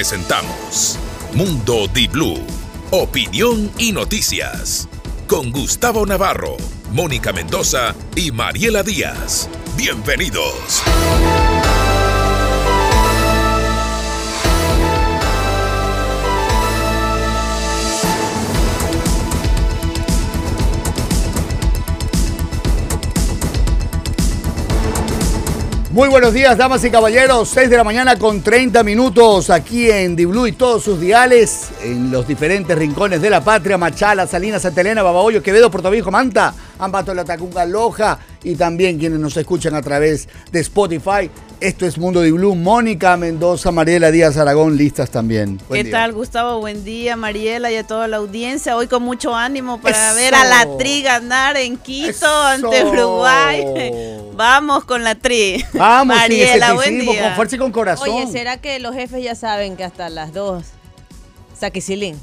presentamos Mundo Di Blue, opinión y noticias. Con Gustavo Navarro, Mónica Mendoza y Mariela Díaz. Bienvenidos. Muy buenos días, damas y caballeros. 6 de la mañana con 30 minutos aquí en Diblu y todos sus diales en los diferentes rincones de la patria: Machala, Salinas, Santa Elena, Babahoyo, Quevedo, Portoviejo, Manta, Ambato, La Tacunga, Loja y también quienes nos escuchan a través de Spotify. Esto es Mundo de Blue. Mónica Mendoza, Mariela Díaz Aragón, listas también. Buen ¿Qué día. tal, Gustavo? Buen día, Mariela y a toda la audiencia. Hoy con mucho ánimo para ver a la Tri ganar en Quito ante Uruguay. Vamos con la Tri. Vamos, Mariela, buen día. Con fuerza y con corazón. Oye, ¿será que los jefes ya saben que hasta las dos Saquicilín?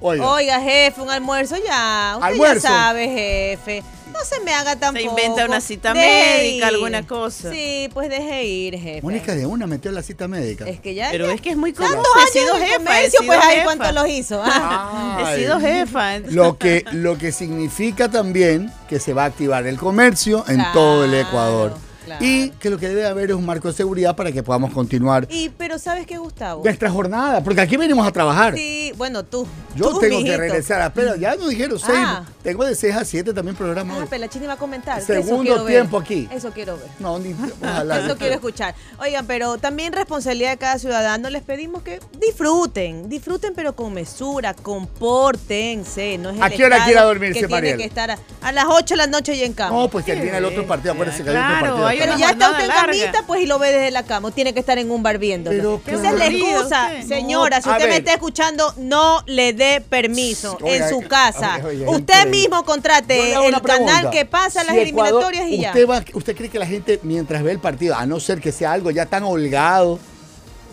Oiga. Oiga, jefe, un almuerzo ya. Usted ¿Almuerzo? ya sabe, jefe no se me haga tampoco. Se inventa una cita médica, alguna cosa. Sí, pues deje ir, jefe. Mónica de una metió la cita médica. Es que ya. Pero es que es muy común. ¿Cuántos jefa, he sido pues ahí cuánto los hizo. he sido jefa. Lo que, lo que significa también que se va a activar el comercio en todo el Ecuador. Y que lo que debe haber es un marco de seguridad para que podamos continuar. Y, pero ¿sabes qué, Gustavo? Nuestra jornada, porque aquí venimos a trabajar. Sí, bueno, tú. Yo tengo que regresar, pero ya nos dijeron seis. Ah. Tengo de 6 a 7 también programa. Ah, pero la China iba a comentar. Segundo tiempo aquí. Eso quiero ver. No, ni, ojalá. Eso quiero escuchar. Oigan, pero también responsabilidad de cada ciudadano. Les pedimos que disfruten, disfruten, pero con mesura, compórtense. No es ¿A qué hora quiera dormirse, que Tiene que estar a, las 8 de la noche y en cama. No, pues que tiene el otro partido. Acuérdense que hay otro partido pero ya está usted en camita, pues y lo ve desde la cama. Tiene que estar en un bar viéndolo. Esa es la excusa. Señora, si usted me está escuchando, no le dé permiso en su casa. usted mismo contrate el canal que pasa las eliminatorias y ya. ¿Usted cree que la gente, mientras ve el partido, a no ser que sea algo ya tan holgado,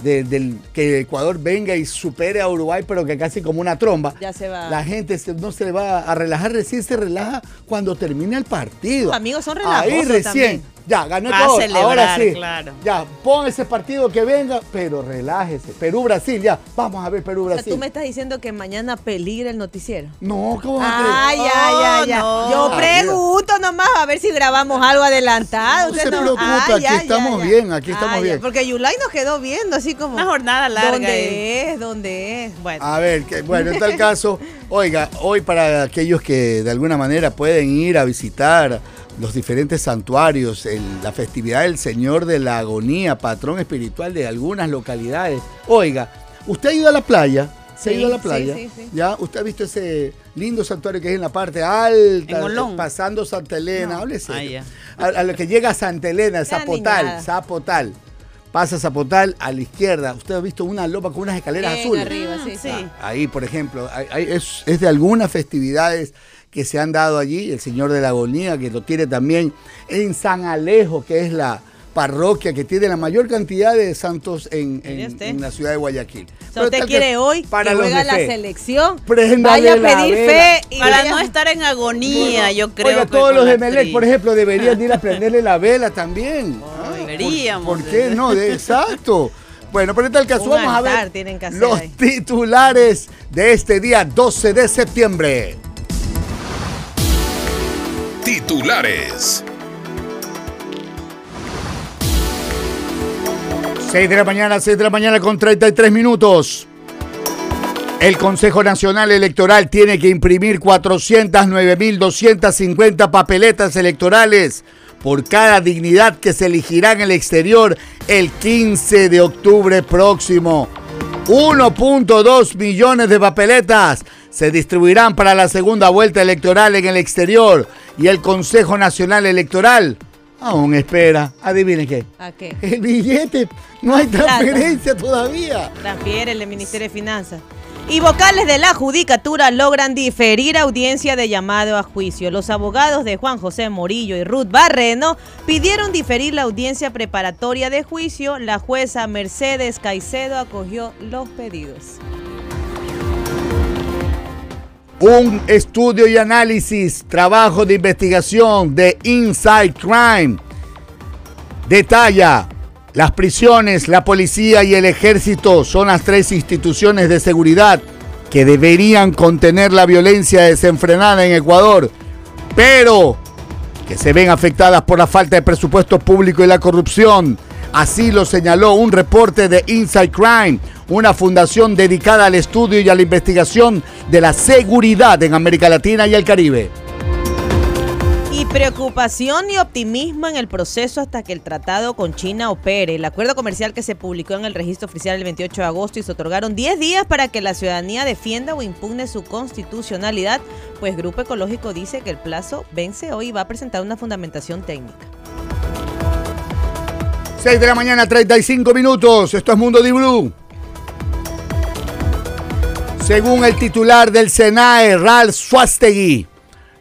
del que Ecuador venga y supere a Uruguay, pero que casi como una tromba. Ya se va. La gente no se le va a relajar, recién se relaja cuando termine el partido. Los amigos son relajados. Ahí recién. Ya, ganó todo. Ahora sí. Ya, pon ese partido que venga, pero relájese. Perú-Brasil, ya. Vamos a ver Perú-Brasil. tú me estás diciendo que mañana peligra el noticiero. No, ¿cómo va a Ah, ya, ya, ya. Yo pregunto nomás a ver si grabamos algo adelantado. No se preocupe, ah, aquí estamos bien, aquí estamos bien. Porque Yulai nos quedó viendo así como. Una jornada larga. ¿Dónde es? ¿Dónde es? Bueno. A ver, que, bueno, en tal caso, oiga, hoy para aquellos que de alguna manera pueden ir a visitar los diferentes santuarios, la festividad del Señor de la Agonía, patrón espiritual de algunas localidades. Oiga, usted ha ido a la playa, se ha ido a la playa, sí, sí, ya usted ha visto ese lindo santuario que es en la parte alta, pasando Santa Elena, ah, a, lo que llega a Santa Elena, Zapotal, Zapotal. Pasa Zapotal a la izquierda. Usted ha visto una lopa con unas escaleras azules. Arriba, sí, sí. ahí, por ejemplo, es, es de algunas festividades que se han dado allí, el Señor de la Agonía, que lo tiene también en San Alejo, que es la parroquia que tiene la mayor cantidad de santos en, la ciudad de Guayaquil. Si usted quiere hoy para que juega la selección, vaya a pedir fe y para no estar en agonía, yo creo. Oiga, todos los de Melec, por ejemplo, deberían ir a prenderle la vela también. Deberíamos. ¿Por, qué no? exacto. Bueno, pero en tal caso, vamos a ver los titulares de este día 12 de septiembre. Titulares. 6 de la mañana, 6 de la mañana con 33 minutos. El Consejo Nacional Electoral tiene que imprimir 409.250 papeletas electorales por cada dignidad que se elegirá en el exterior el 15 de octubre próximo. 1.2 millones de papeletas se distribuirán para la segunda vuelta electoral en el exterior y el Consejo Nacional Electoral aún espera. Adivinen qué. ¿A qué? El billete. No hay transferencia todavía. Transfiere el Ministerio de Finanzas. Y vocales de la Judicatura logran diferir audiencia de llamado a juicio. Los abogados de Juan José Morillo y Ruth Barreno pidieron diferir la audiencia preparatoria de juicio. La jueza Mercedes Caicedo acogió los pedidos. Un estudio y análisis, trabajo de investigación de Inside Crime detalla Las prisiones, la policía y el ejército son las tres instituciones de seguridad que deberían contener la violencia desenfrenada en Ecuador, pero que se ven afectadas por la falta de presupuesto público y la corrupción. Así lo señaló un reporte de Inside Crime, una fundación dedicada al estudio y a la investigación de la seguridad en América Latina y el Caribe. Y preocupación y optimismo en el proceso hasta que el tratado con China opere. El acuerdo comercial que se publicó en el registro oficial el 28 de agosto y se otorgaron 10 días para que la ciudadanía defienda o impugne su constitucionalidad, pues Grupo Ecológico dice que el plazo vence hoy y va a presentar una fundamentación técnica. 6 de la mañana, 35 minutos. Esto es Mundo Di Blue. Según el titular del SENAE, Ralph Swastegui,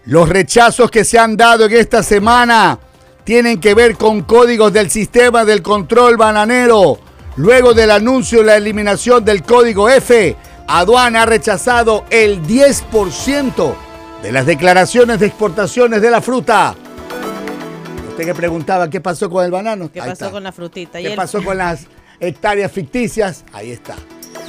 los rechazos que se han dado en esta semana tienen que ver con códigos del sistema del control bananero. Luego del anuncio de la eliminación del código F, Aduana ha rechazado el 10% de las declaraciones de exportaciones de la fruta. Usted que preguntaba qué pasó con el banano. ¿Qué pasó con la frutita? ¿Qué pasó con las hectáreas ficticias? Ahí está.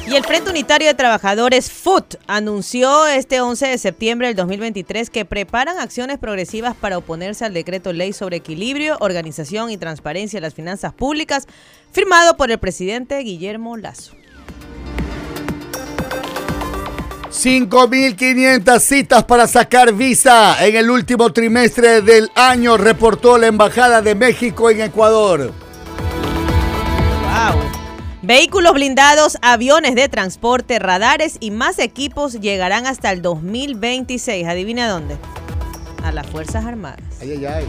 Y el Frente Unitario de Trabajadores FUT anunció este 11 de septiembre del 2023 que preparan acciones progresivas para oponerse al decreto ley sobre equilibrio, organización y transparencia de las finanzas públicas, firmado por el presidente Guillermo Lazo. 5.500 citas para sacar visa en el último trimestre del año, reportó la Embajada de México en Ecuador. ¡Wow! Vehículos blindados, aviones de transporte, radares y más equipos llegarán hasta el 2026. ¿Adivina dónde? A las Fuerzas Armadas. Ay, ay, ay.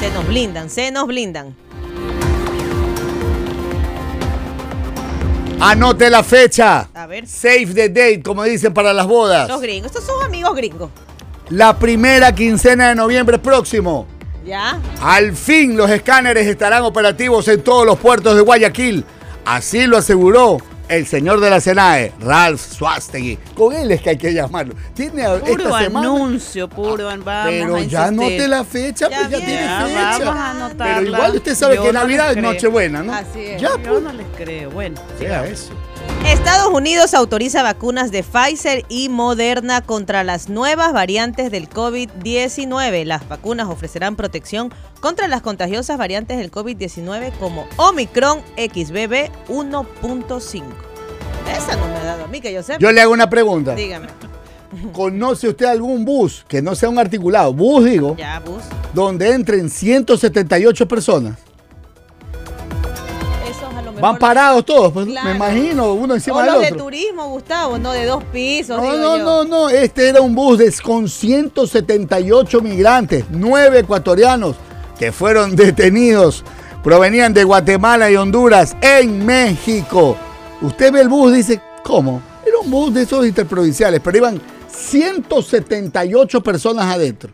Se nos blindan, se nos blindan. Anote la fecha. A ver. Save the date, como dicen para las bodas. Los gringos, estos son amigos gringos. La primera quincena de noviembre próximo. ¿Ya? Al fin los escáneres estarán operativos en todos los puertos de Guayaquil. Así lo aseguró el señor de la SENAE, Ralph Swastegui. Con él es que hay que llamarlo. Tiene puro esta semana. anuncio, puro vamos Pero a ya anote la fecha, Ya pues ya viene, tiene ya fecha. vamos a anotarla. Pero igual usted sabe Yo que no Navidad es. Nochebuena, ¿no? Así es. Ya, Yo pues. no les creo. Bueno, sigamos. eso. Estados Unidos autoriza vacunas de Pfizer y Moderna contra las nuevas variantes del COVID-19. Las vacunas ofrecerán protección contra las contagiosas variantes del COVID-19 como Omicron XBB 1.5. Esa no me ha dado a mí, que yo sepa. Yo le hago una pregunta. Dígame. ¿Conoce usted algún bus que no sea un articulado? Bus, digo, Ya, bus. donde entren 178 personas. Van parados todos, pues, Claro. me imagino, uno encima O del los de otro. turismo, Gustavo, no de dos pisos. No, digo no, yo. no, no, este era un bus de- con 178 migrantes, nueve ecuatorianos que fueron detenidos, provenían de Guatemala y Honduras en México. Usted ve el bus, dice, ¿cómo? Era un bus de esos interprovinciales, pero iban 178 personas adentro.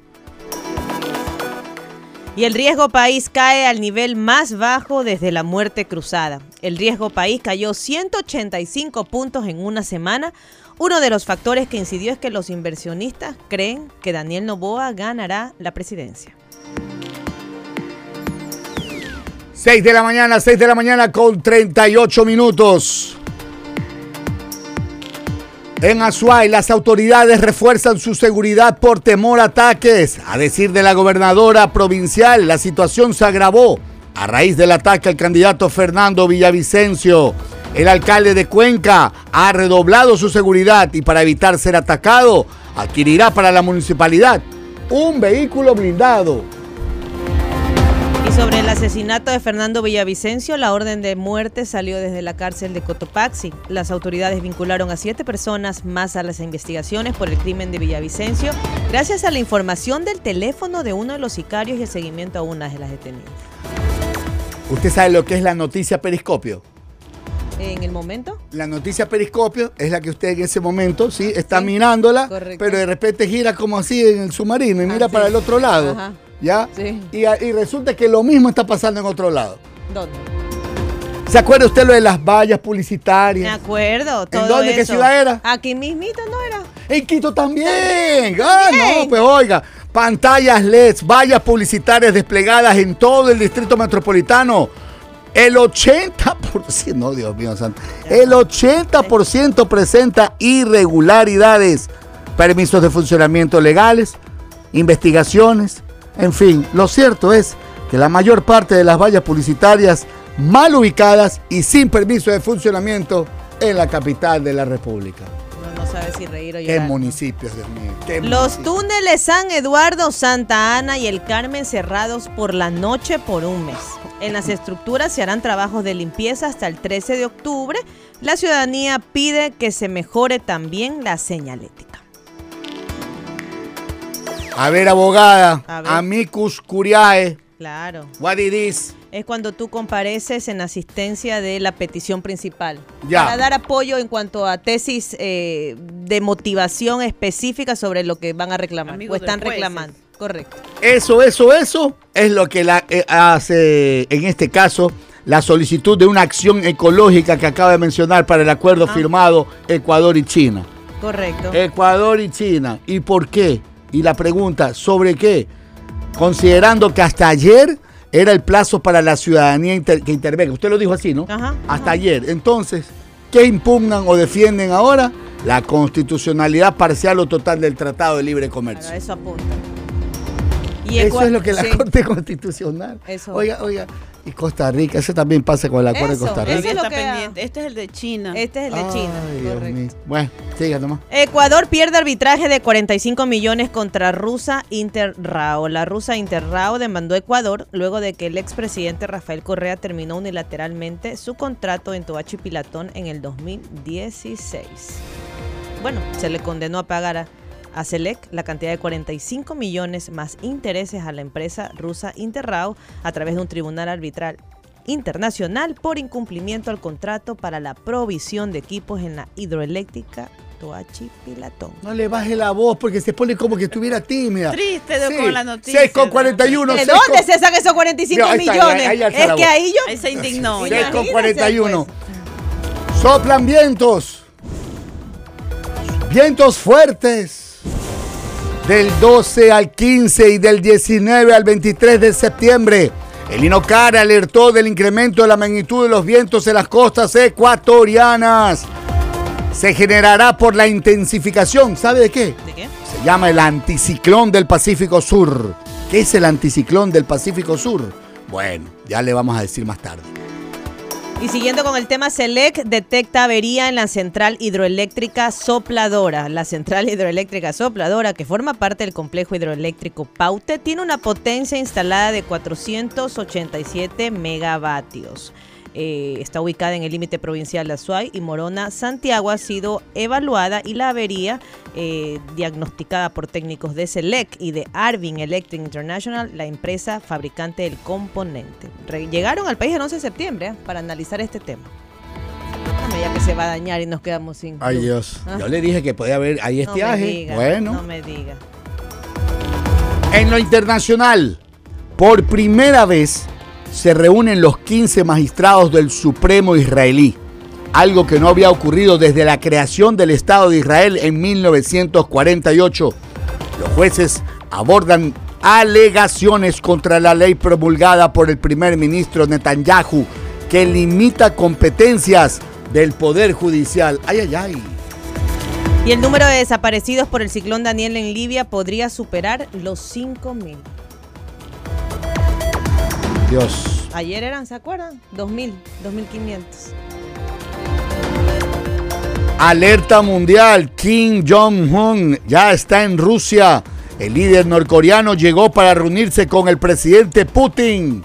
Y el riesgo país cae al nivel más bajo desde la muerte cruzada. El riesgo país cayó 185 puntos en una semana. Uno de los factores que incidió es que los inversionistas creen que Daniel Novoa ganará la presidencia. 6 de la mañana, 6 de la mañana con 38 minutos. En Azuay, las autoridades refuerzan su seguridad por temor a ataques. A decir de la gobernadora provincial, la situación se agravó a raíz del ataque al candidato Fernando Villavicencio. El alcalde de Cuenca ha redoblado su seguridad y para evitar ser atacado, adquirirá para la municipalidad un vehículo blindado. Y sobre el asesinato de Fernando Villavicencio, la orden de muerte salió desde la cárcel de Cotopaxi. Las autoridades vincularon a siete personas más a las investigaciones por el crimen de Villavicencio, gracias a la información del teléfono de uno de los sicarios y el seguimiento a una de las detenidas. ¿Usted sabe lo que es la noticia periscopio? En el momento, La noticia periscopio es la que usted en ese momento sí está Sí, mirándola, correcto. pero de repente gira como así en el submarino y Ah, mira sí. para el otro lado. Ajá. ¿Ya? Sí. Y, resulta que lo mismo está pasando en otro lado. ¿dónde? ¿Se acuerda usted lo de las vallas Me publicitarias? acuerdo. Todo dónde? ¿Qué ciudad era? Aquí mismito no era. En Quito también. Ah, no, pues oiga. Pantallas LEDs, vallas publicitarias desplegadas en todo el distrito metropolitano. El 80%, no Dios mío santo, el 80% presenta irregularidades, permisos de funcionamiento legales, investigaciones, en fin, lo cierto es que la mayor parte de las vallas publicitarias mal ubicadas y sin permiso de funcionamiento en la capital de la República. No, sabe si reír o llorar. ¿Qué municipios, Dios mío? Los túneles San Eduardo, Santa Ana y el Carmen cerrados por la noche por un mes. En las estructuras se harán trabajos de limpieza hasta el 13 de octubre. La ciudadanía pide que se mejore también la señalética. A ver, abogada, amicus curiae. Claro. What it is? Es cuando tú compareces en asistencia de la petición principal. Ya. Para dar apoyo en cuanto a tesis eh, de motivación específica sobre lo que van a reclamar o están reclamando. Correcto. Eso, eso, eso es lo que la, eh, hace en este caso la solicitud de una acción ecológica que acaba de mencionar para el acuerdo ah. firmado Ecuador y China. Correcto. Ecuador y China. ¿Y por qué? Y la pregunta, ¿sobre qué? Considerando que hasta ayer era el plazo para la ciudadanía que intervenga. Usted lo dijo así, ¿no? Ajá, hasta ayer. Entonces, ¿qué impugnan o defienden ahora? La constitucionalidad parcial o total del Tratado de Libre Comercio. eso apunta. Eso es lo que la Corte Constitucional. Eso. Oiga, oiga, y Costa Rica, eso también pasa con el acuerdo de Costa Rica. está pendiente. Este es el de China. Este es el de China. Correcto. Bueno, siga nomás. Ecuador pierde arbitraje de 45 millones contra Rusa Interrao. La rusa Interrao demandó a Ecuador luego de que el expresidente Rafael Correa terminó unilateralmente su contrato en Toachi Pilatón en el 2016. Bueno, se le condenó a pagar a a Selec la cantidad de 45 millones más intereses a la empresa rusa Interrao a través de un tribunal arbitral internacional por incumplimiento al contrato para la provisión de equipos en la hidroeléctrica Toachi Pilatón. No le baje la voz porque se pone como que estuviera tímida. Triste de con la noticia. 6 con 41. ¿De dónde se sacan esos 45 millones? es que ahí yo... Ahí se indignó. 6 con 41. Soplan vientos. Vientos fuertes del 12 al 15 y del 19 al 23 de septiembre. El INOCAR alertó del incremento de la magnitud de los vientos en las costas ecuatorianas. Se generará por la intensificación, ¿sabe de qué? ¿De qué? Se llama el anticiclón del Pacífico Sur. ¿Qué es el anticiclón del Pacífico Sur? Bueno, ya le vamos a decir más tarde. Y siguiendo con el tema, SELEC detecta avería en la central hidroeléctrica Sopladora. La central hidroeléctrica Sopladora, que forma parte del complejo hidroeléctrico Paute, tiene una potencia instalada de 487 megavatios. Eh, está ubicada en el límite provincial de Azuay y Morona, Santiago, ha sido evaluada y la avería eh, diagnosticada por técnicos de SELEC y de Arvin Electric International, la empresa fabricante del componente. llegaron al país el 11 de septiembre ¿eh? para analizar este tema. ya que se va a dañar y nos quedamos sin. Ay Dios. ¿Ah? Yo le dije que podía haber ahí estiaje. bueno. No me diga. En lo internacional, por primera vez se reúnen los 15 magistrados del Supremo israelí, algo que no había ocurrido desde la creación del Estado de Israel en 1948. Los jueces abordan alegaciones contra la ley promulgada por el primer ministro Netanyahu que limita competencias del Poder Judicial. Ay, ay, ay. Y el número de desaparecidos por el ciclón Daniel en Libia podría superar los 5.000. Dios. Ayer eran, ¿se acuerdan? 2.000, 2.500. Alerta mundial, Kim Jong-un ya está en Rusia. El líder norcoreano llegó para reunirse con el presidente Putin.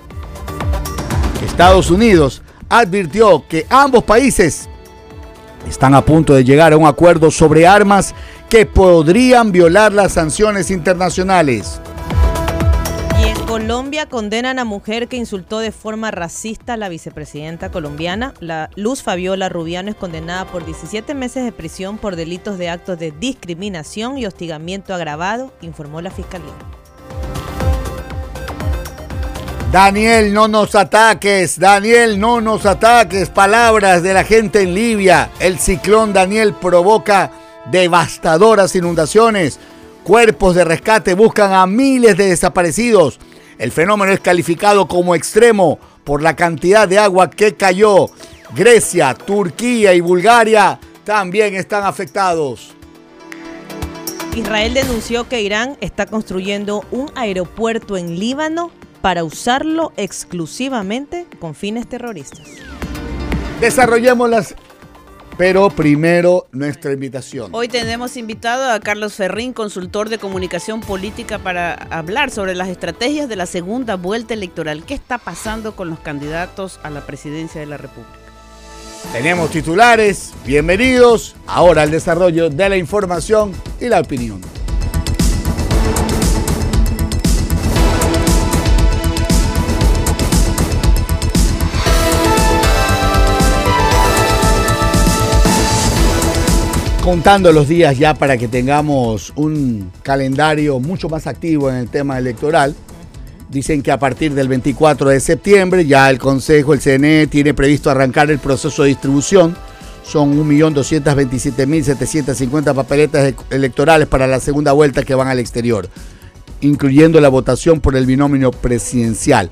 Estados Unidos advirtió que ambos países están a punto de llegar a un acuerdo sobre armas que podrían violar las sanciones internacionales. Colombia condenan a mujer que insultó de forma racista a la vicepresidenta colombiana. La Luz Fabiola Rubiano es condenada por 17 meses de prisión por delitos de actos de discriminación y hostigamiento agravado, informó la fiscalía. Daniel, no nos ataques. Daniel, no nos ataques. Palabras de la gente en Libia. El ciclón Daniel provoca devastadoras inundaciones. Cuerpos de rescate buscan a miles de desaparecidos. El fenómeno es calificado como extremo por la cantidad de agua que cayó. Grecia, Turquía y Bulgaria también están afectados. Israel denunció que Irán está construyendo un aeropuerto en Líbano para usarlo exclusivamente con fines terroristas. Desarrollemos las pero primero nuestra invitación. Hoy tenemos invitado a Carlos Ferrín, consultor de comunicación política, para hablar sobre las estrategias de la segunda vuelta electoral. ¿Qué está pasando con los candidatos a la presidencia de la República? Tenemos titulares, bienvenidos ahora al desarrollo de la información y la opinión. Contando los días ya para que tengamos un calendario mucho más activo en el tema electoral. Dicen que a partir del 24 de septiembre ya el Consejo, el CNE, tiene previsto arrancar el proceso de distribución. Son 1.227.750 papeletas electorales para la segunda vuelta que van al exterior, incluyendo la votación por el binomio presidencial,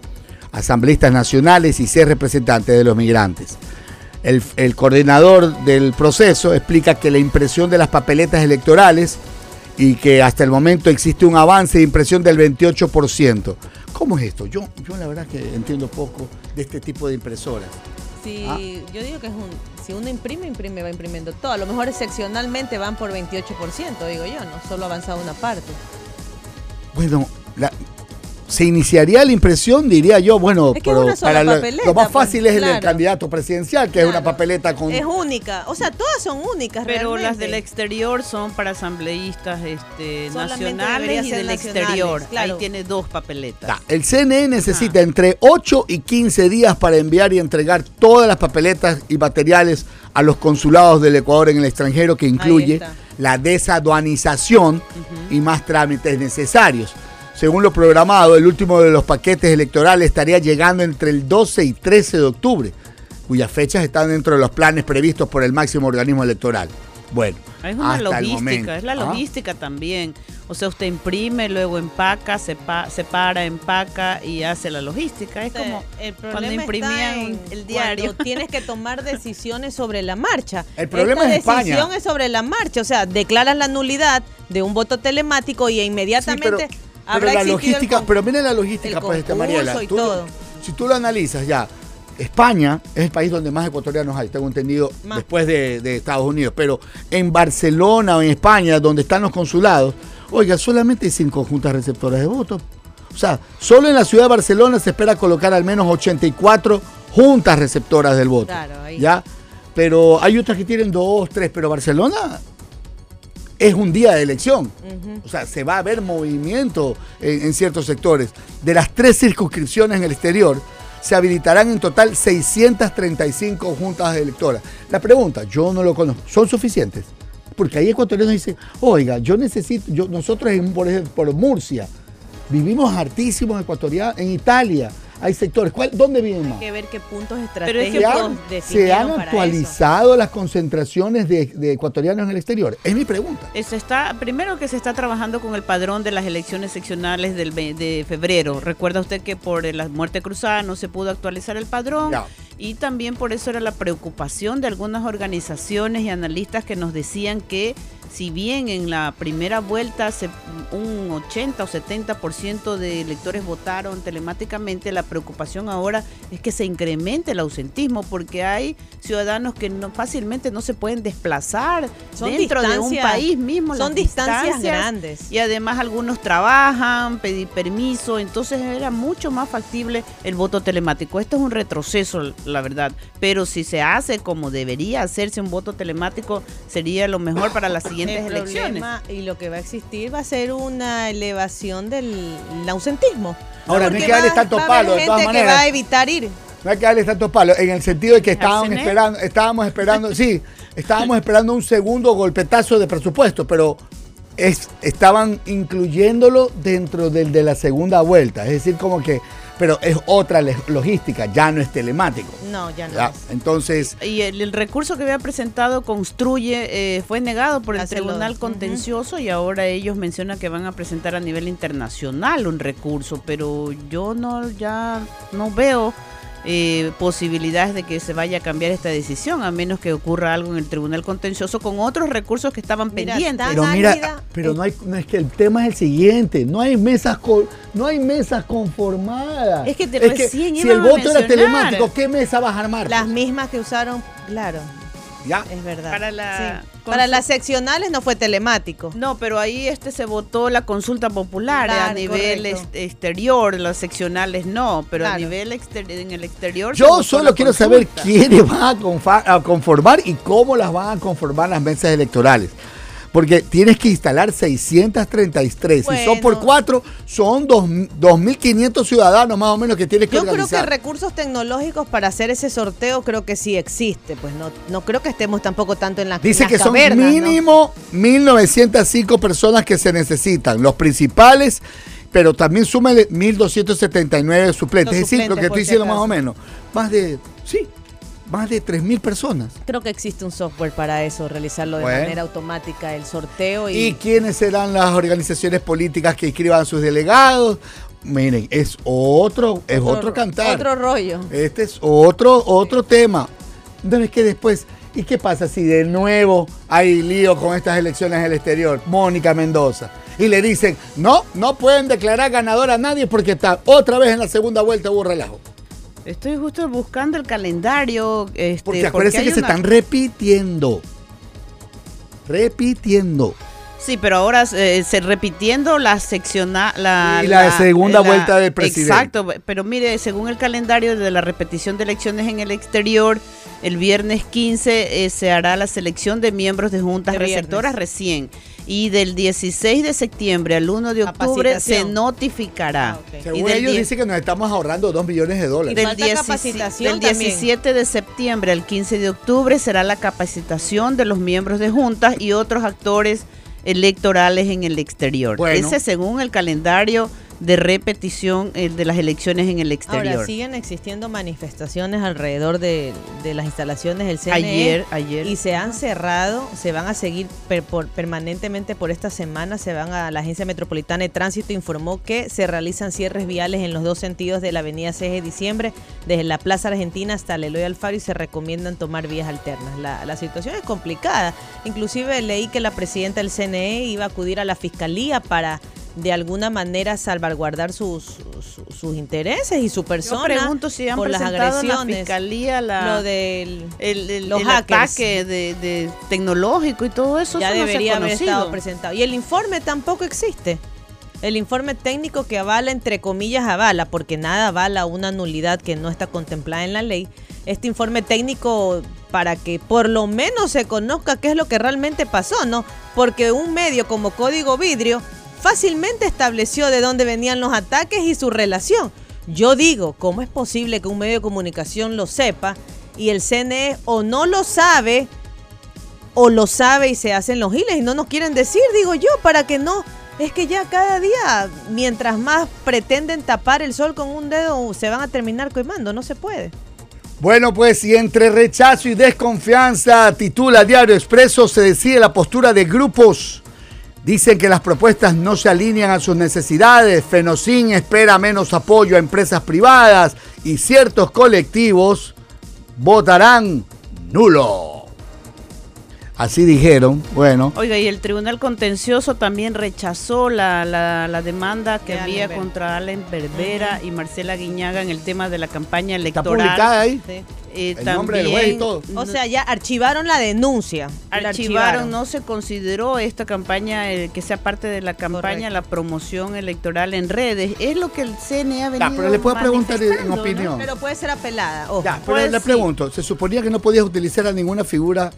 asambleístas nacionales y seis representantes de los migrantes. El, coordinador del proceso explica que la impresión de las papeletas electorales y que hasta el momento existe un avance de impresión del 28%. ¿Cómo es esto? Yo, yo la verdad que entiendo poco de este tipo de impresoras. Sí, ¿Ah? yo digo que es un, si uno imprime, imprime, va imprimiendo todo. A lo mejor excepcionalmente van por 28%, digo yo, no solo ha avanzado una parte. Bueno, la, se iniciaría la impresión, diría yo, bueno, pero para lo, más fácil pues, es el candidato presidencial, que es una papeleta con... Es única, o sea, todas son únicas. Pero las del exterior son para asambleístas este, nacionales y del exterior. Ahí tiene dos papeletas. el CNE necesita entre 8 y 15 días para enviar y entregar todas las papeletas y materiales a los consulados del Ecuador en el extranjero, que incluye la desaduanización y más trámites necesarios. Según lo programado, el último de los paquetes electorales estaría llegando entre el 12 y 13 de octubre, cuyas fechas están dentro de los planes previstos por el máximo organismo electoral. Bueno, es una logística, es la ¿ah? logística también. O sea, usted imprime, luego empaca, separa, empaca y hace la logística. Es como cuando imprimían el diario. Tienes que tomar decisiones sobre la marcha. El problema es España. decisión es sobre la marcha. O sea, declaras la nulidad de un voto telemático y inmediatamente pero la logística, pero mire la logística, pues, este, Mariela. si tú lo analizas ya, España es el país donde más ecuatorianos hay, tengo entendido, después de, Estados Unidos. Pero en Barcelona o en España, donde están los consulados, oiga, solamente hay cinco juntas receptoras de votos. O sea, solo en la ciudad de Barcelona se espera colocar al menos 84 juntas receptoras del voto. Claro, ahí. ¿Ya? Pero hay otras que tienen dos, tres, pero Barcelona es un día de elección. O sea, se va a ver movimiento en, ciertos sectores. De las tres circunscripciones en el exterior, se habilitarán en total 635 juntas electoras. La pregunta, yo no lo conozco, ¿son suficientes? Porque hay ecuatorianos dicen, oiga, yo necesito, nosotros en, por por Murcia, vivimos hartísimos ecuatorianos, en Italia, hay sectores. ¿Dónde viven más? Hay que ver qué puntos estratégicos se han, actualizado las concentraciones de, ecuatorianos en el exterior. Es mi pregunta. Se está, primero que se está trabajando con el padrón de las elecciones seccionales del, de febrero. Recuerda usted que por la muerte cruzada no se pudo actualizar el padrón. Y también por eso era la preocupación de algunas organizaciones y analistas que nos decían que si bien en la primera vuelta un 80 o 70% de electores votaron telemáticamente, la preocupación ahora es que se incremente el ausentismo porque hay ciudadanos que no fácilmente no se pueden desplazar dentro de un país mismo. Son distancias, grandes. Y además algunos trabajan, pedir permiso, entonces era mucho más factible el voto telemático. Esto es un retroceso, la verdad, pero si se hace como debería hacerse un voto telemático, sería lo mejor para la siguiente elecciones. y lo que va a existir va a ser una elevación del ausentismo. Ahora, no hay que darle tantos palos, de todas maneras. que va a evitar ir. No hay que darle tantos palos, en el sentido de que estábamos esperando, estábamos esperando, sí, estábamos esperando un segundo golpetazo de presupuesto, pero es, estaban incluyéndolo dentro del de la segunda vuelta. Es decir, como que pero es otra logística, ya no es telemático. No, ya no. Entonces. Y el, recurso que había presentado construye, eh, fue negado por el Tribunal Contencioso y ahora ellos mencionan que van a presentar a nivel internacional un recurso, pero yo no, ya no veo eh, posibilidades de que se vaya a cambiar esta decisión, a menos que ocurra algo en el Tribunal Contencioso con otros recursos que estaban pendientes. Pero mira, pero no, hay, no es que el tema es el siguiente, no hay mesas no hay mesas conformadas. Es que, te si el voto era telemático, ¿qué mesa vas a armar? Las mismas que usaron, claro. Ya. Es verdad. Para la para las seccionales no fue telemático. No, pero ahí este se votó la consulta popular a nivel exterior, las seccionales no, pero a nivel en el exterior. Yo solo quiero saber quiénes van a conformar y cómo las van a conformar las mesas electorales porque tienes que instalar 633. Si son por cuatro, son 2.500 ciudadanos más o menos que tienes que Yo creo que recursos tecnológicos para hacer ese sorteo creo que sí existe. Pues no, no creo que estemos tampoco tanto en la Dice que son mínimo 1.905 personas que se necesitan. Los principales pero también súmale 1.279 suplentes. es decir, lo que estoy diciendo más o menos. Más de, sí, más de 3.000 personas. Creo que existe un software para eso, realizarlo de manera automática, el sorteo. Y... ¿Y quiénes serán las organizaciones políticas que inscriban sus delegados? Miren, es otro, es otro, cantar. Otro rollo. Este es otro, otro tema. Entonces, que después, ¿y qué pasa si de nuevo hay lío con estas elecciones en el exterior? Mónica Mendoza. Y le dicen, no, no pueden declarar ganador a nadie porque está otra vez en la segunda vuelta hubo relajo. Estoy justo buscando el calendario. Este, porque acuérdense que se están repitiendo. Repitiendo. Sí, pero ahora eh, se repitiendo la sección la, y la, segunda vuelta del presidente. Exacto, pero mire, según el calendario de la repetición de elecciones en el exterior, el viernes 15 eh, se hará la selección de miembros de juntas receptoras recién y del 16 de septiembre al 1 de octubre se notificará. Ah, Según ellos dicen que nos estamos ahorrando 2 millones de dólares. Del, del 17 de septiembre al 15 de octubre será la capacitación de los miembros de juntas y otros actores electorales en el exterior. Ese según el calendario de repetición eh, de las elecciones en el exterior. Ahora, siguen existiendo manifestaciones alrededor de, las instalaciones del CNE. Ayer, ayer. Y se han cerrado, se van a seguir permanentemente por esta semana, se van a la Agencia Metropolitana de Tránsito, informó que se realizan cierres viales en los dos sentidos de la avenida 6 de diciembre, desde la Plaza Argentina hasta el Eloy Alfaro y se recomiendan tomar vías alternas. La, la situación es complicada. Inclusive leí que la presidenta del CNE iba a acudir a la Fiscalía para de alguna manera salvaguardar sus, sus, intereses y su persona. Yo pregunto si han por las agresiones. la fiscalía lo del el, los ataque de, tecnológico y todo eso. Ya debería haber estado presentado. Y el informe tampoco existe. El informe técnico que avala, entre comillas, avala, porque nada avala una nulidad que no está contemplada en la ley. Este informe técnico para que por lo menos se conozca qué es lo que realmente pasó, ¿no? Porque un medio como Código Vidrio fácilmente estableció de dónde venían los ataques y su relación. Yo digo, ¿cómo es posible que un medio de comunicación lo sepa y el CNE o no lo sabe o lo sabe y se hacen los giles y no nos quieren decir, digo yo, para que no... Es que ya cada día, mientras más pretenden tapar el sol con un dedo, se van a terminar quemando, no se puede. Bueno, pues y entre rechazo y desconfianza, titula Diario Expreso, se decide la postura de grupos Dicen que las propuestas no se alinean a sus necesidades. Fenocin espera menos apoyo a empresas privadas y ciertos colectivos votarán nulo. Así dijeron, bueno. Oiga, y el Tribunal Contencioso también rechazó la, la, demanda que había contra Allen Berbera y Marcela Guiñaga en el tema de la campaña electoral. ¿Está publicada ahí? Sí. Eh, el nombre del juez y todo. O sea, ya archivaron la denuncia. Archivaron, no se consideró esta campaña eh, que sea parte de la campaña, la promoción electoral en redes. Es lo que el CNE ha venido. Ya, pero le puedo preguntar en opinión. Pero puede ser apelada. Ya, pero le pregunto, se suponía que no podías utilizar a ninguna figura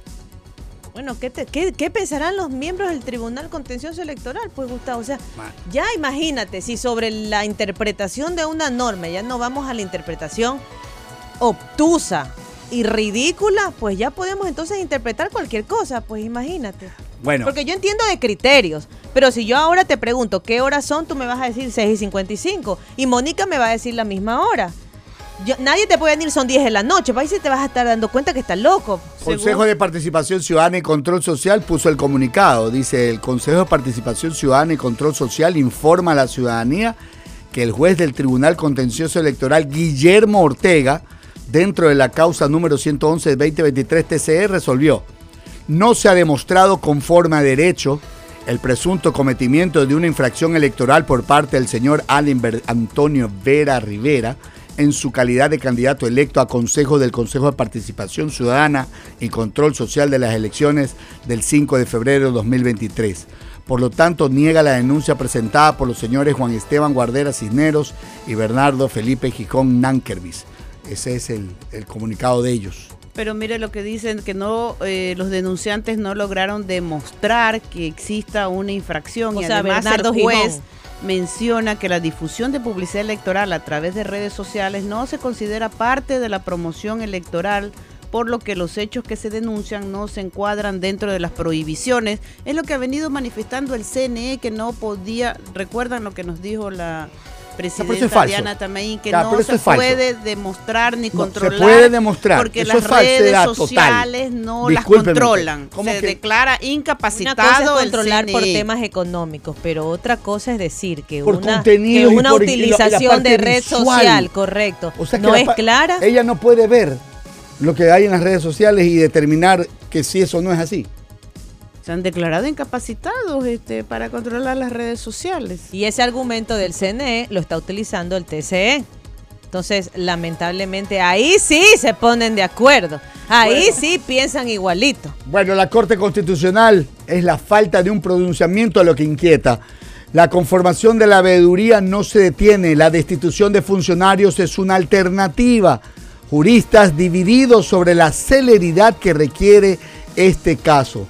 bueno, ¿qué, qué, pensarán los miembros del Tribunal Contencioso Electoral? Pues Gustavo, o sea, ya imagínate si sobre la interpretación de una norma, ya no vamos a la interpretación obtusa y ridícula, pues ya podemos entonces interpretar cualquier cosa, pues imagínate. Bueno. Porque yo entiendo de criterios, pero si yo ahora te pregunto qué horas son, tú me vas a decir 6 y 55 y Mónica me va a decir la misma hora. Nadie te puede decir son 10 de la noche, para ahí te vas a estar dando cuenta que estás loco. Consejo de Participación Ciudadana y Control Social puso el comunicado. Dice, el Consejo de Participación Ciudadana y Control Social informa a la ciudadanía que el juez del Tribunal Contencioso Electoral, Guillermo Ortega, dentro de la causa número 111 2023 TCE resolvió. No se ha demostrado conforme a derecho el presunto cometimiento de una infracción electoral por parte del señor Allen Antonio Vera Rivera en su calidad de candidato electo a Consejo del Consejo de Participación Ciudadana y Control Social de las elecciones del 5 de febrero de 2023. Por lo tanto, niega la denuncia presentada por los señores Juan Esteban Guardera Cisneros y Bernardo Felipe Gijón Nankervis. Ese es el, comunicado de ellos. Pero mire lo que dicen, que no eh, los denunciantes no lograron demostrar que exista una infracción. y además Bernardo el juez menciona que la difusión de publicidad electoral a través de redes sociales no se considera parte de la promoción electoral por lo que los hechos que se denuncian no se encuadran dentro de las prohibiciones. Es lo que ha venido manifestando el CNE que no podía, recuerdan lo que nos dijo la presidenta Diana Tamay, que no se puede demostrar ni controlar. Se puede demostrar. Porque las redes sociales no las controlan. Se declara incapacitado una controlar por temas económicos, pero otra cosa es decir que una, que una utilización de red social, correcto, no es clara. Ella no puede ver lo que hay en las redes sociales y determinar que si eso no es así. Se han declarado incapacitados este, para controlar las redes sociales. Y ese argumento del CNE lo está utilizando el TCE. Entonces, lamentablemente, ahí sí se ponen de acuerdo. Ahí sí piensan igualito. Bueno, la Corte Constitucional es la falta de un pronunciamiento a lo que inquieta. La conformación de la veeduría no se detiene. La destitución de funcionarios es una alternativa juristas divididos sobre la celeridad que requiere este caso.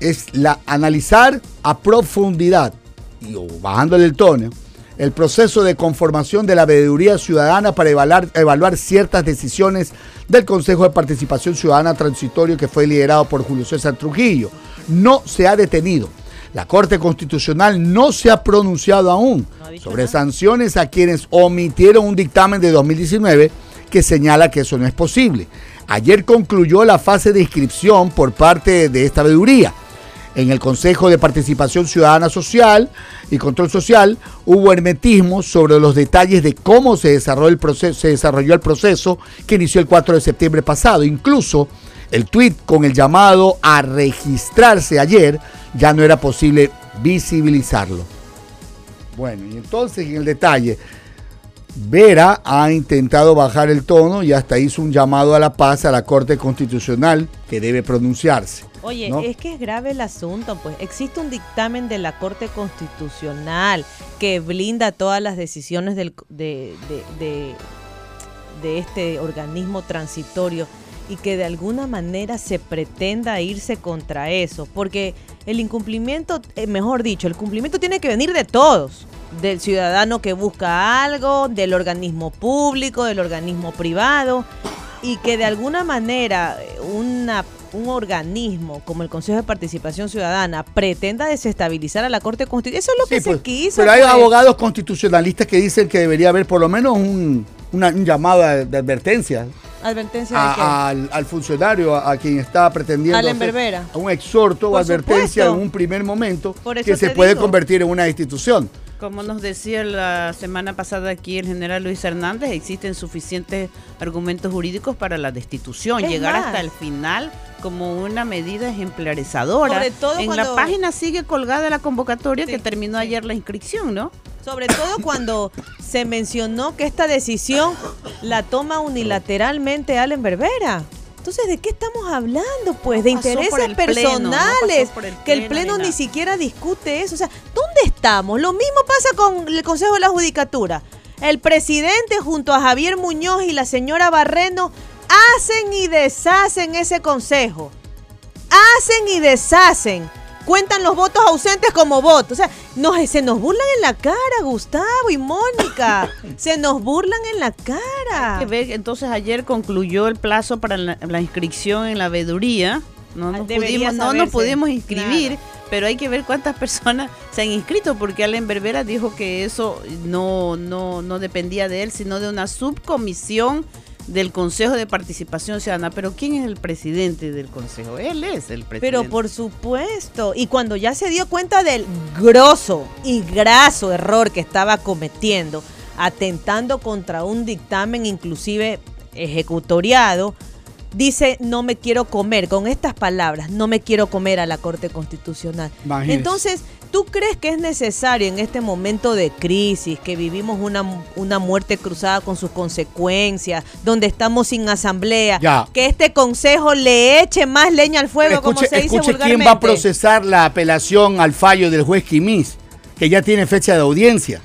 Es la analizar a profundidad y bajándole el tono el proceso de conformación de la veeduría ciudadana para evaluar, evaluar ciertas decisiones del Consejo de Participación Ciudadana Transitorio que fue liderado por Julio César Trujillo. No se ha detenido. La Corte Constitucional no se ha pronunciado aún sobre sanciones a quienes omitieron un dictamen de 2019 que señala que eso no es posible. Ayer concluyó la fase de inscripción por parte de esta veeduría. En el Consejo de Participación Ciudadana Social y Control Social hubo hermetismo sobre los detalles de cómo se desarrolló el proceso, se desarrolló el proceso que inició el 4 de septiembre pasado. Incluso el tuit con el llamado a registrarse ayer ya no era posible visibilizarlo. Bueno, y entonces en el detalle, Vera ha intentado bajar el tono y hasta hizo un llamado a la paz a la Corte Constitucional que debe pronunciarse. Oye, es que es grave el asunto, pues. Existe un dictamen de la Corte Constitucional que blinda todas las decisiones del, de, de, de este organismo transitorio y que de alguna manera se pretenda irse contra eso, porque el incumplimiento, eh, mejor dicho, el cumplimiento tiene que venir de todos del ciudadano que busca algo, del organismo público, del organismo privado, y que de alguna manera eh, una, un organismo como el Consejo de Participación Ciudadana pretenda desestabilizar a la Corte Constitucional. Eso es lo que se pues, quiso. Pero hay pues. abogados constitucionalistas que dicen que debería haber por lo menos un, llamado de advertencia. Advertencia al, funcionario, a, quien está pretendiendo. Hacer, a un exhorto o advertencia en un primer momento que se puede convertir en una institución. Como nos decía la semana pasada aquí el general Luis Hernández, existen suficientes argumentos jurídicos para la destitución, llegar hasta el final como una medida ejemplarizadora. en la página sigue colgada la convocatoria que terminó ayer la inscripción, ¿no? Sobre todo cuando se mencionó que esta decisión la toma unilateralmente Allen Berbera. Entonces, ¿de qué estamos hablando? Pues de intereses personales, que el Pleno ni, siquiera discute eso. O sea, ¿dónde estamos? Lo mismo pasa con el Consejo de la Judicatura. El presidente junto a Javier Muñoz y la señora Barreno hacen y deshacen ese consejo. Hacen y deshacen cuentan los votos ausentes como votos. O sea, se nos burlan en la cara, Gustavo y Mónica. se nos burlan en la cara. que ver, entonces ayer concluyó el plazo para la, inscripción en la veeduría. No nos, pudimos, no nos pudimos inscribir, pero hay que ver cuántas personas se han inscrito, porque Allen Berbera dijo que eso no, no, no dependía de él, sino de una subcomisión del Consejo de Participación Ciudadana. Pero ¿quién es el presidente del Consejo? Él es el presidente. Pero por supuesto. Y cuando ya se dio cuenta del grosso y graso error que estaba cometiendo, atentando contra un dictamen inclusive ejecutoriado, dice no me quiero comer, con estas palabras, no me quiero comer a la Corte Constitucional. Entonces, ¿tú crees que es necesario en este momento de crisis, que vivimos una, una muerte cruzada con sus consecuencias, donde estamos sin asamblea, que este consejo le eche más leña al fuego, como se dice escuche quién va a procesar la apelación al fallo del juez Quimis, que ya tiene fecha de audiencia.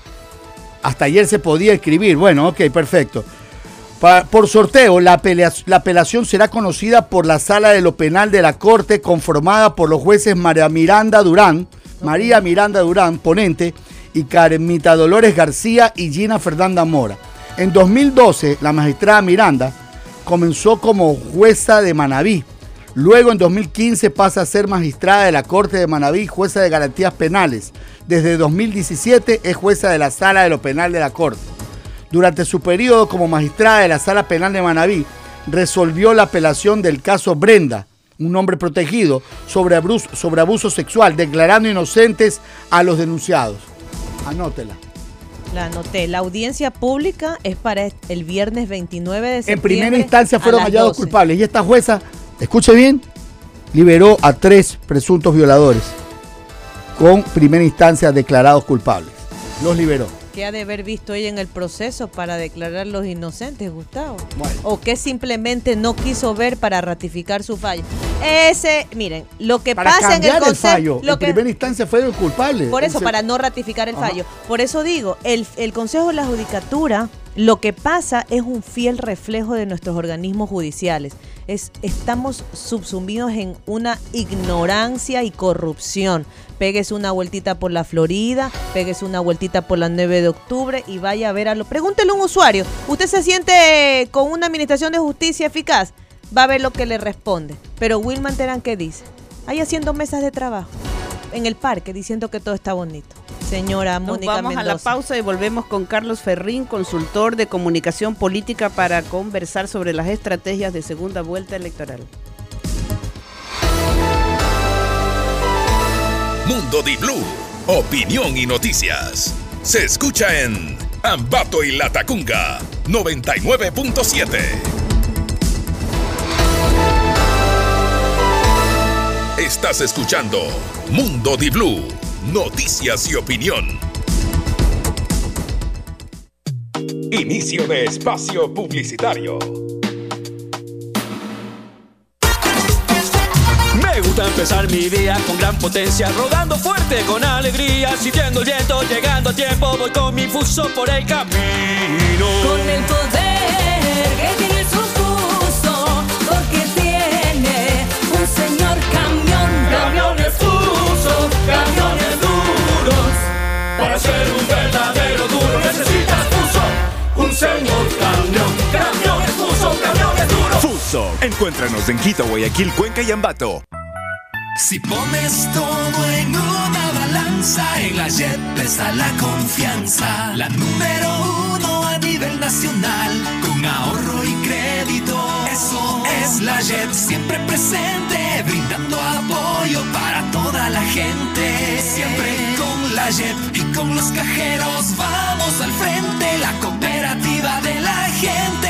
Hasta ayer se podía escribir. Bueno, ok, perfecto por sorteo, la, apelación será conocida por la Sala de lo Penal de la Corte, conformada por los jueces María Miranda Durán, María Miranda Durán, ponente, y Carmita Dolores García y Gina Fernanda Mora. En 2012, la magistrada Miranda comenzó como jueza de Manabí. Luego, en 2015, pasa a ser magistrada de la Corte de Manabí, jueza de garantías penales. Desde 2017 es jueza de la Sala de lo Penal de la Corte durante su periodo como magistrada de la Sala Penal de Manabí, resolvió la apelación del caso Brenda, un hombre protegido, sobre abuso, sobre abuso sexual, declarando inocentes a los denunciados. Anótela. La anoté. La audiencia pública es para el viernes 29 de septiembre. En primera instancia fueron hallados culpables y esta jueza, escuche bien, liberó a tres presuntos violadores con primera instancia declarados culpables. Los liberó que ha de haber visto ella en el proceso para declarar los inocentes, Gustavo? O que simplemente no quiso ver para ratificar su fallo. Ese, miren, lo que pasa en el Consejo. en primera instancia fue el culpable. Por eso, para no ratificar el fallo. Por eso digo, el, el Consejo de la Judicatura lo que pasa es un fiel reflejo de nuestros organismos judiciales. Es, estamos subsumidos en una ignorancia y corrupción. Péguese una vueltita por la Florida, péguese una vueltita por la 9 de octubre y vaya a ver a lo. Pregúntele a un usuario, ¿usted se siente con una administración de justicia eficaz? Va a ver lo que le responde. Pero Wilman Terán, ¿qué dice? Ahí haciendo mesas de trabajo en el parque diciendo que todo está bonito señora Mónica vamos a la pausa y volvemos con Carlos Ferrín, consultor de comunicación política, para conversar sobre las estrategias de segunda vuelta electoral. Mundo Di Blue, opinión y noticias. Se escucha en Ambato y Latacunga 99.7. Estás escuchando Mundo Di Blue noticias y opinión. Inicio de espacio publicitario. Me gusta empezar mi día con gran potencia, rodando fuerte con alegría, sintiendo el viento, llegando a tiempo, voy con mi fuso por el camino. Con el poder que Camiones fuso, camiones para ser un verdadero duro necesitas Fuso, un señor camión. Camiones Fuso, camiones duros. Fuso. Encuéntranos en Quito, Guayaquil, Cuenca y Ambato. Si pones todo en una balanza, en la JEP está la confianza. La número uno a nivel nacional, con ahorro y. Eso es la JEP, siempre presente, brindando apoyo para toda la gente. Siempre con la JEP y con los cajeros vamos al frente, la cooperativa de la gente,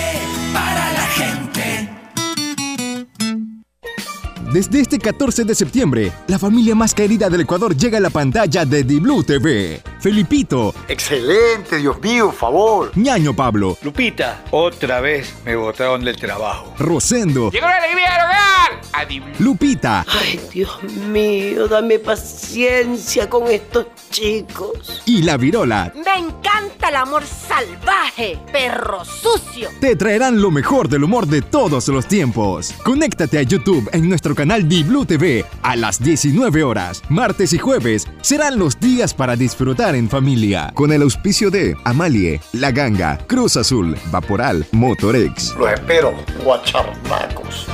Desde este 14 de septiembre, la familia más querida del Ecuador llega a la pantalla de Diblu TV. Felipito. Excelente, Dios mío, favor. Ñaño Pablo. Lupita, otra vez me botaron del trabajo. Rosendo. ¡Llegó la alegría del hogar! Lupita. Ay, Dios mío, dame paciencia con estos chicos. Y la virola. Me encanta el amor salvaje, perro sucio. Te traerán lo mejor del humor de todos los tiempos. Conéctate a YouTube en nuestro canal Blue TV a las 19 horas. Martes y jueves serán los días para disfrutar en familia. Con el auspicio de Amalie, La Ganga, Cruz Azul, Vaporal, Motorex. Lo espero, guacharmacos.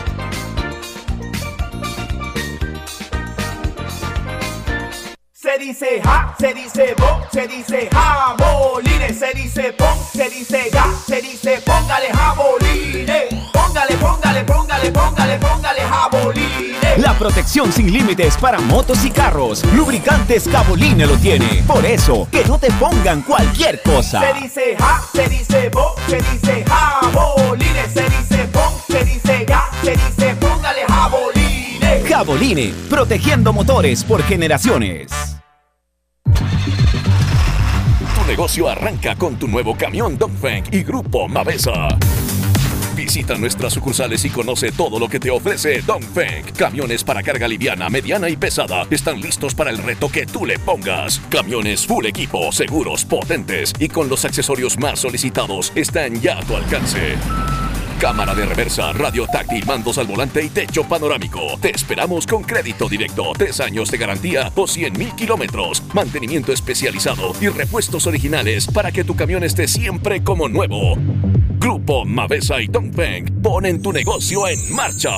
Se dice ja, se dice bo, se dice jabolines, se dice pon, se dice ga, se dice póngale jabolines. Póngale, póngale, póngale, póngale, póngale jabolines. La protección sin límites para motos y carros. Lubricantes Caboline lo tiene. Por eso, que no te pongan cualquier cosa. Se dice ja, se dice bo, se dice jabolines, se dice se dice póngale jaboline. Jaboline, protegiendo motores por generaciones. Negocio arranca con tu nuevo camión Dongfeng y Grupo Mavesa. Visita nuestras sucursales y conoce todo lo que te ofrece Dongfeng. Camiones para carga liviana, mediana y pesada están listos para el reto que tú le pongas. Camiones full equipo, seguros, potentes y con los accesorios más solicitados están ya a tu alcance. Cámara de reversa, radio táctil, mandos al volante y techo panorámico. Te esperamos con crédito directo, tres años de garantía o 100 mil kilómetros, mantenimiento especializado y repuestos originales para que tu camión esté siempre como nuevo. Grupo Mavesa y Dongfeng ponen tu negocio en marcha.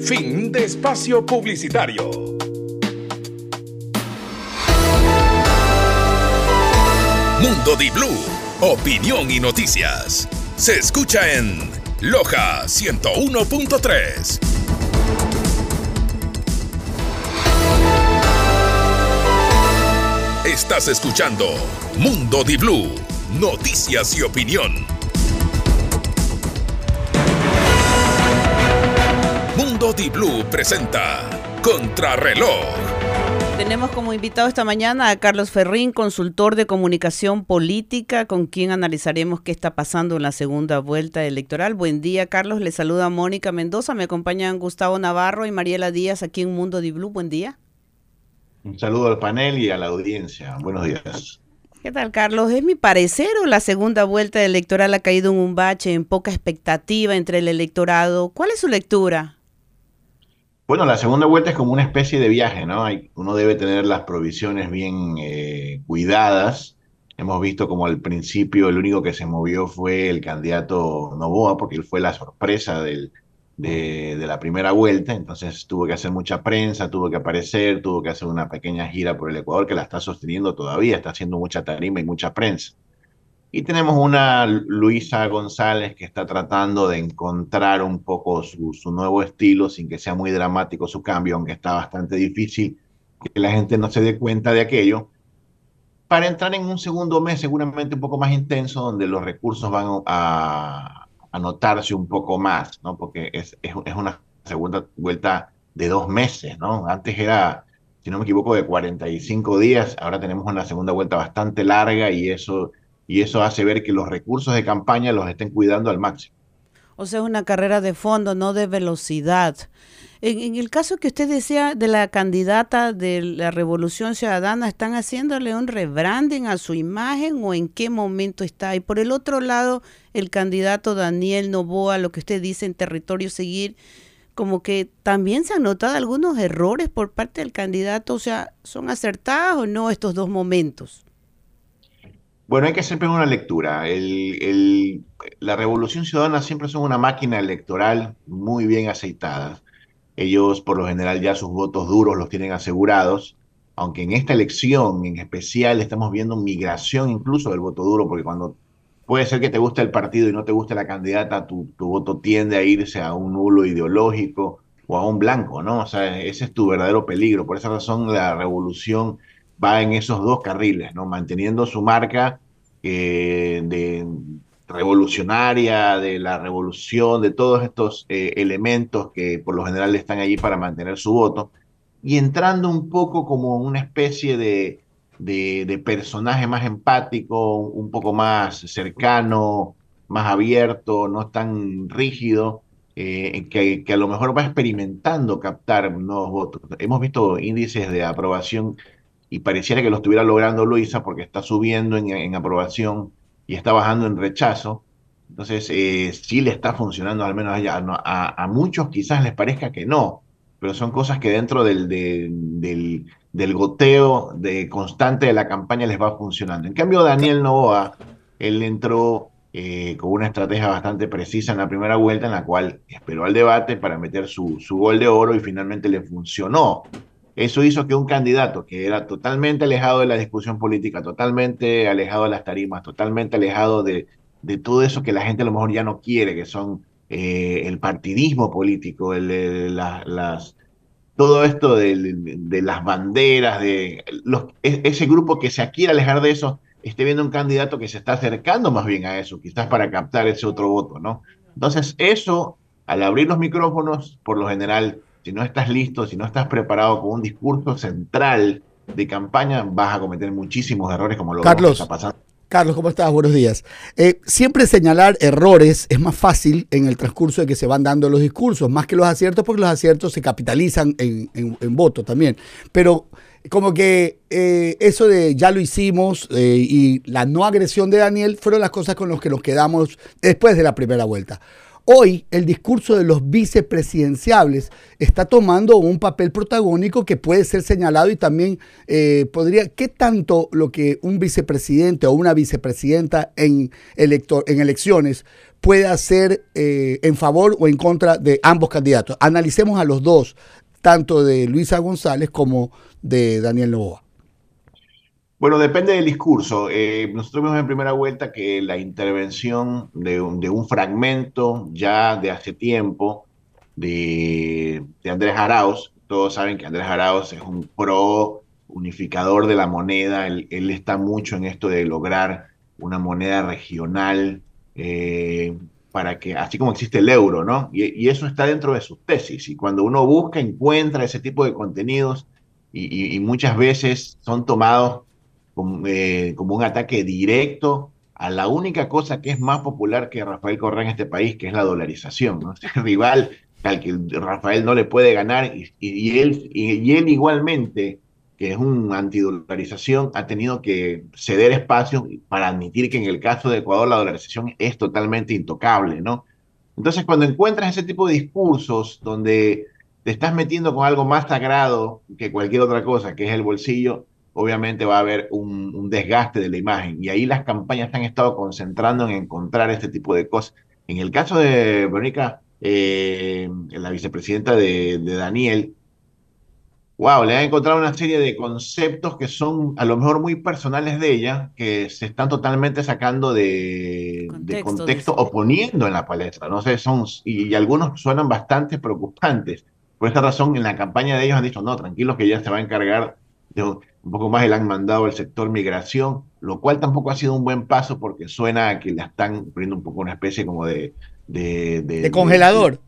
Fin de espacio publicitario. Mundo Di Blue, opinión y noticias. Se escucha en Loja 101.3. Estás escuchando Mundo Di Blue, noticias y opinión. Mundo Di Blue presenta Contrarreloj. Tenemos como invitado esta mañana a Carlos Ferrín, consultor de comunicación política, con quien analizaremos qué está pasando en la segunda vuelta electoral. Buen día, Carlos. Le saluda Mónica Mendoza. Me acompañan Gustavo Navarro y Mariela Díaz aquí en Mundo Di Blue. Buen día. Un saludo al panel y a la audiencia. Buenos días. ¿Qué tal, Carlos? ¿Es mi parecer o la segunda vuelta electoral ha caído en un bache, en poca expectativa entre el electorado? ¿Cuál es su lectura? Bueno, la segunda vuelta es como una especie de viaje, ¿no? Hay, uno debe tener las provisiones bien eh, cuidadas. Hemos visto como al principio el único que se movió fue el candidato Novoa, porque él fue la sorpresa de, la primera vuelta, entonces tuvo que hacer mucha prensa, tuvo que aparecer, tuvo que hacer una pequeña gira por el Ecuador que la está sosteniendo todavía, está haciendo mucha tarima y mucha prensa. Y tenemos una Luisa González que está tratando de encontrar un poco su, su, nuevo estilo sin que sea muy dramático su cambio, aunque está bastante difícil que la gente no se dé cuenta de aquello, para entrar en un segundo mes seguramente un poco más intenso, donde los recursos van a, a notarse un poco más, ¿no? Porque es, es, es, una segunda vuelta de dos meses, ¿no? Antes era, si no me equivoco, de 45 días, ahora tenemos una segunda vuelta bastante larga y eso, y eso hace ver que los recursos de campaña los estén cuidando al máximo. O sea, es una carrera de fondo, no de velocidad. En, el caso que usted decía de la candidata de la Revolución Ciudadana, ¿están haciéndole un rebranding a su imagen o en qué momento está? Y por el otro lado, el candidato Daniel Novoa, lo que usted dice en territorio seguir, como que también se han notado algunos errores por parte del candidato, o sea, ¿son acertados o no estos dos momentos? Bueno, hay que hacer una lectura. La Revolución Ciudadana siempre son una máquina electoral muy bien aceitada ellos por lo general ya sus votos duros los tienen asegurados, aunque en esta elección en especial estamos viendo migración incluso del voto duro, porque cuando puede ser que te guste el partido y no te guste la candidata, tu, tu voto tiende a irse a un nulo ideológico o a un blanco, ¿no? O sea, ese es tu verdadero peligro. Por esa razón la revolución va en esos dos carriles, ¿no? Manteniendo su marca eh, de revolucionaria, de la revolución, de todos estos eh, elementos que por lo general están allí para mantener su voto, y entrando un poco como una especie de, de, personaje más empático, un poco más cercano, más abierto, no tan rígido, eh, que, a lo mejor va experimentando captar nuevos votos. Hemos visto índices de aprobación y pareciera que lo estuviera logrando Luisa porque está subiendo en, en aprobación y está bajando en rechazo. Entonces, eh, sí le está funcionando, al menos a, a, muchos quizás les parezca que no, pero son cosas que dentro del, de, del, del, goteo de constante de la campaña les va funcionando. En cambio, Daniel Novoa, él entró eh, con una estrategia bastante precisa en la primera vuelta, en la cual esperó al debate para meter su, su gol de oro y finalmente le funcionó. Eso hizo que un candidato que era totalmente alejado de la discusión política, totalmente alejado de las tarimas, totalmente alejado de, de todo eso que la gente a lo mejor ya no quiere, que son eh, el partidismo político, el, el, la, las, todo esto de, de, las banderas, de los, ese grupo que se quiere alejar de eso, esté viendo un candidato que se está acercando más bien a eso, quizás para captar ese otro voto, ¿no? Entonces, eso, al abrir los micrófonos, por lo general, si no estás listo, si no estás preparado con un discurso central de campaña, vas a cometer muchísimos errores como lo que Carlos. está pasando. Carlos, ¿cómo estás? Buenos días. Eh, siempre señalar errores es más fácil en el transcurso de que se van dando los discursos, más que los aciertos, porque los aciertos se capitalizan en, en, en voto también. Pero como que eh, eso de ya lo hicimos eh, y la no agresión de Daniel fueron las cosas con las que nos quedamos después de la primera vuelta. Hoy el discurso de los vicepresidenciables está tomando un papel protagónico que puede ser señalado y también eh, podría, ¿qué tanto lo que un vicepresidente o una vicepresidenta en, elector, en elecciones puede hacer eh, en favor o en contra de ambos candidatos? Analicemos a los dos, tanto de Luisa González como de Daniel Novoa. Bueno, depende del discurso. Eh, nosotros vimos en primera vuelta que la intervención de un, de un fragmento ya de hace tiempo de, Andrés Arauz, todos saben que Andrés Arauz es un pro unificador de la moneda, él, está mucho en esto de lograr una moneda regional eh, para que, así como existe el euro, ¿no? Y, eso está dentro de sus tesis. Y cuando uno busca, encuentra ese tipo de contenidos y muchas veces son tomados como, eh, como, un ataque directo a la única cosa que es más popular que Rafael Correa en este país, que es la dolarización. ¿no? El rival al que Rafael no le puede ganar y, y él, y, él igualmente, que es un antidolarización, ha tenido que ceder espacio para admitir que en el caso de Ecuador la dolarización es totalmente intocable. ¿no? Entonces, cuando encuentras ese tipo de discursos donde te estás metiendo con algo más sagrado que cualquier otra cosa, que es el bolsillo, obviamente va a haber un, un, desgaste de la imagen. Y ahí las campañas han estado concentrando en encontrar este tipo de cosas. En el caso de Verónica, eh, la vicepresidenta de, de, Daniel, wow, le han encontrado una serie de conceptos que son a lo mejor muy personales de ella, que se están totalmente sacando de contexto, de contexto o poniendo en la palestra. No sé, son, y, y algunos suenan bastante preocupantes. Por esta razón, en la campaña de ellos han dicho, no, tranquilos que ella se va a encargar de, un poco más le han mandado al sector migración, lo cual tampoco ha sido un buen paso porque suena a que le están poniendo un poco una especie como de... De, de, de congelador. De,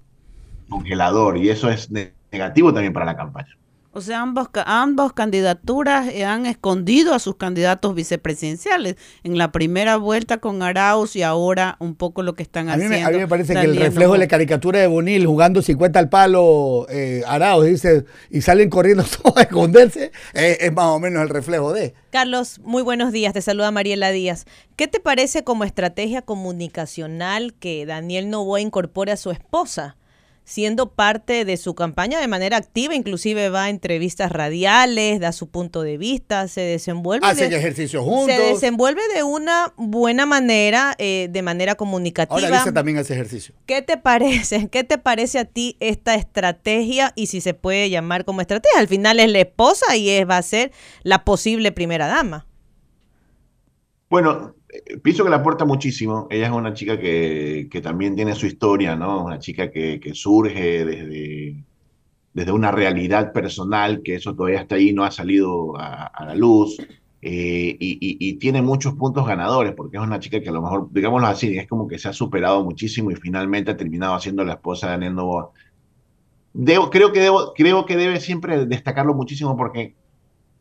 congelador, y eso es negativo también para la campaña. O sea, ambos, ambas candidaturas han escondido a sus candidatos vicepresidenciales en la primera vuelta con Arauz y ahora un poco lo que están a mí haciendo. Me, a mí me parece que el reflejo de la caricatura de Bonil jugando 50 al palo eh, Arauz dice, y salen corriendo todos a esconderse, eh, es más o menos el reflejo de. Carlos, muy buenos días. Te saluda Mariela Díaz. ¿Qué te parece como estrategia comunicacional que Daniel Novoa incorpore a su esposa? Siendo parte de su campaña de manera activa, inclusive va a entrevistas radiales, da su punto de vista, se desenvuelve. Hacen de, ejercicio juntos. Se desenvuelve de una buena manera, eh, de manera comunicativa. Ahora dice también hace ejercicio. ¿Qué te parece? ¿Qué te parece a ti esta estrategia y si se puede llamar como estrategia? Al final es la esposa y es, va a ser la posible primera dama. Bueno, pienso que le aporta muchísimo. Ella es una chica que, que también tiene su historia, ¿no? Una chica que, que, surge desde, desde una realidad personal, que eso todavía está ahí, no ha salido a, la luz. Eh, y, tiene muchos puntos ganadores, porque es una chica que a lo mejor, digámoslo así, es como que se ha superado muchísimo y finalmente ha terminado siendo la esposa de Daniel Novoa. Creo, que creo que debe siempre destacarlo muchísimo porque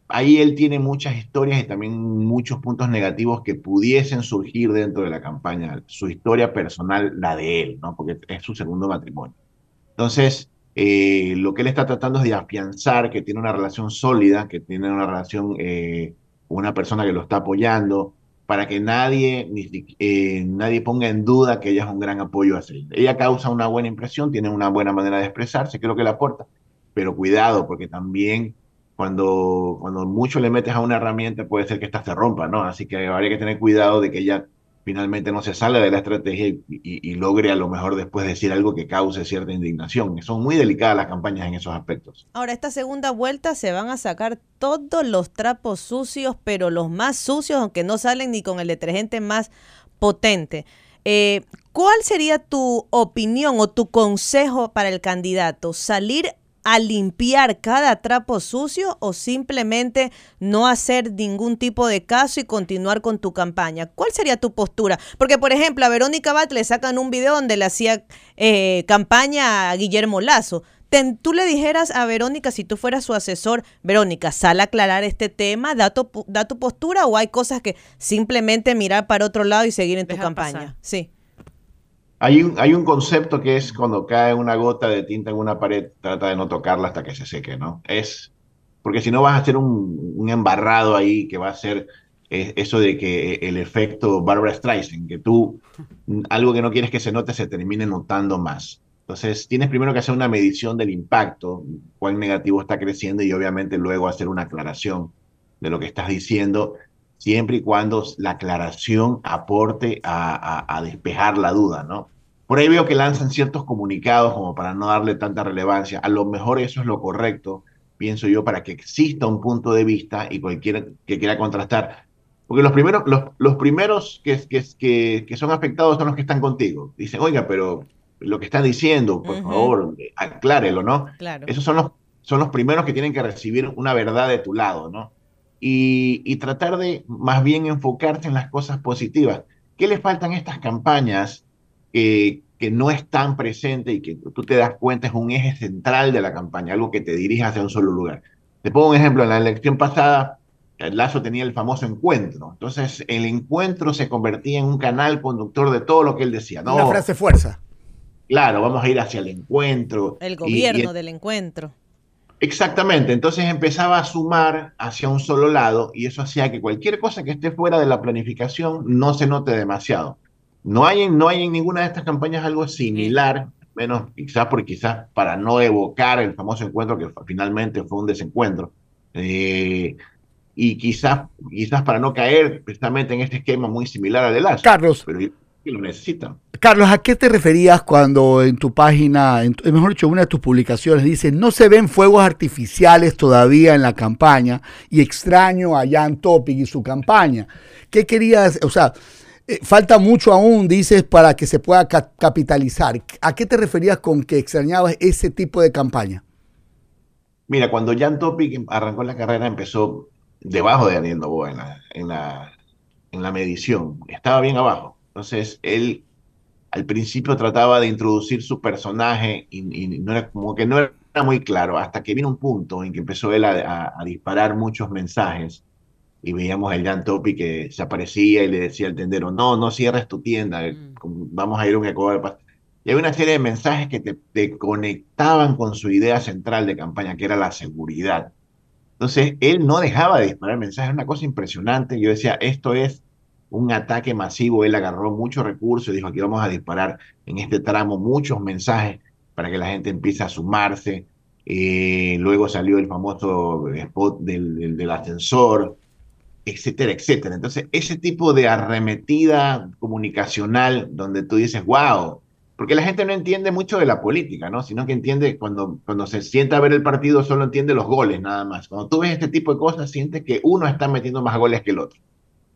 ahí él tiene muchas historias y también muchos puntos negativos que pudiesen surgir dentro de la campaña. Su historia personal, la de él, ¿no? Porque es su segundo matrimonio. Entonces, eh, lo que él está tratando es de afianzar que tiene una relación sólida, que tiene una relación eh, una persona que lo está apoyando, para que nadie, ni, eh, nadie ponga en duda que ella es un gran apoyo a él. Ella causa una buena impresión, tiene una buena manera de expresarse, creo que le aporta, pero cuidado, porque también cuando, cuando mucho le metes a una herramienta puede ser que esta se rompa, ¿no? Así que habría que tener cuidado de que ella finalmente no se salga de la estrategia y, logre a lo mejor después decir algo que cause cierta indignación. Son muy delicadas las campañas en esos aspectos. Ahora, esta segunda vuelta se van a sacar todos los trapos sucios, pero los más sucios, aunque no salen ni con el detergente más potente. Eh, ¿Cuál sería tu opinión o tu consejo para el candidato? ¿Salir a limpiar cada trapo sucio o simplemente no hacer ningún tipo de caso y continuar con tu campaña? ¿Cuál sería tu postura? Porque, por ejemplo, a Verónica Bat le sacan un video donde le hacía eh, campaña a Guillermo Lazo. Ten- tú le dijeras a Verónica, si tú fueras su asesor, Verónica, sal a aclarar este tema, da tu, da tu postura o hay cosas que simplemente mirar para otro lado y seguir en tu campaña. pasar. Sí. Hay un, hay un concepto que es cuando cae una gota de tinta en una pared, trata de no tocarla hasta que se seque, ¿no? Es porque si no vas a hacer un, un embarrado ahí que va a ser eh, eso de que el efecto Barbara Streisand, que tú mm, algo que no quieres que se note se termine notando más. Entonces tienes primero que hacer una medición del impacto, cuán negativo está creciendo y obviamente luego hacer una aclaración de lo que estás diciendo, siempre y cuando la aclaración aporte a, a- a despejar la duda, ¿no? Por ahí veo que lanzan ciertos comunicados como para no darle tanta relevancia. A lo mejor eso es lo correcto, pienso yo, para que exista un punto de vista y cualquiera que quiera contrastar. Porque los primeros, los, los primeros que, que, que, que son afectados son los que están contigo. Dicen, oiga, pero lo que está diciendo, por Ujú. favor, aclárelo, ¿no? Claro. Esos son los, son los primeros que tienen que recibir una verdad de tu lado, ¿no? Y, y tratar de más bien enfocarse en las cosas positivas. ¿Qué le faltan a estas campañas que, que no están presentes y que tú te das cuenta es un eje central de la campaña, algo que te dirige hacia un solo lugar? Te pongo un ejemplo, en la elección pasada, el Lazo tenía el famoso encuentro. Entonces, el encuentro se convertía en un canal conductor de todo lo que él decía. No, Una frase fuerza. claro, vamos a ir hacia el encuentro. El Y- y gobierno del encuentro. Exactamente, entonces empezaba a sumar hacia un solo lado y eso hacía que cualquier cosa que esté fuera de la planificación no se note demasiado. No hay, en- no hay en ninguna de estas campañas algo similar, menos quizás por quizás para no evocar el famoso encuentro que finalmente fue un desencuentro. Eh, y quizás, quizás para no caer precisamente en este esquema muy similar al de Lazo. Carlos. Pero que lo necesitan. Carlos, ¿a qué te referías cuando en tu página, en tu- mejor dicho, una de tus publicaciones dice no se ven fuegos artificiales todavía en la campaña y extraño a Jan Topic y su campaña? ¿Qué querías? O sea, eh, falta mucho aún, dices, para que se pueda ca- capitalizar. ¿A qué te referías con que extrañabas ese tipo de campaña? Mira, cuando Jan Topic arrancó la carrera, empezó debajo de Daniel Novoa en la, en la, en la medición. Estaba bien abajo. Entonces, él al principio trataba de introducir su personaje y, y no era, como que no era muy claro, hasta que vino un punto en que empezó él a, a- a disparar muchos mensajes y veíamos el Jan Topic que se aparecía y le decía al tendero, no, no cierres tu tienda, como- vamos a ir a un Ecuador. Y había una serie de mensajes que te, te conectaban con su idea central de campaña, que era la seguridad. Entonces, él no dejaba de disparar mensajes, era una cosa impresionante. Yo decía, esto es un ataque masivo. Él agarró muchos recursos y dijo, aquí vamos a disparar en este tramo muchos mensajes para que la gente empiece a sumarse. Eh, luego salió el famoso spot del, del- ascensor, etcétera, etcétera. Entonces, ese tipo de arremetida comunicacional donde tú dices, wow, porque la gente no entiende mucho de la política, ¿no? Sino que entiende cuando, cuando se sienta a ver el partido, solo entiende los goles nada más. Cuando tú ves este tipo de cosas, sientes que uno está metiendo más goles que el otro.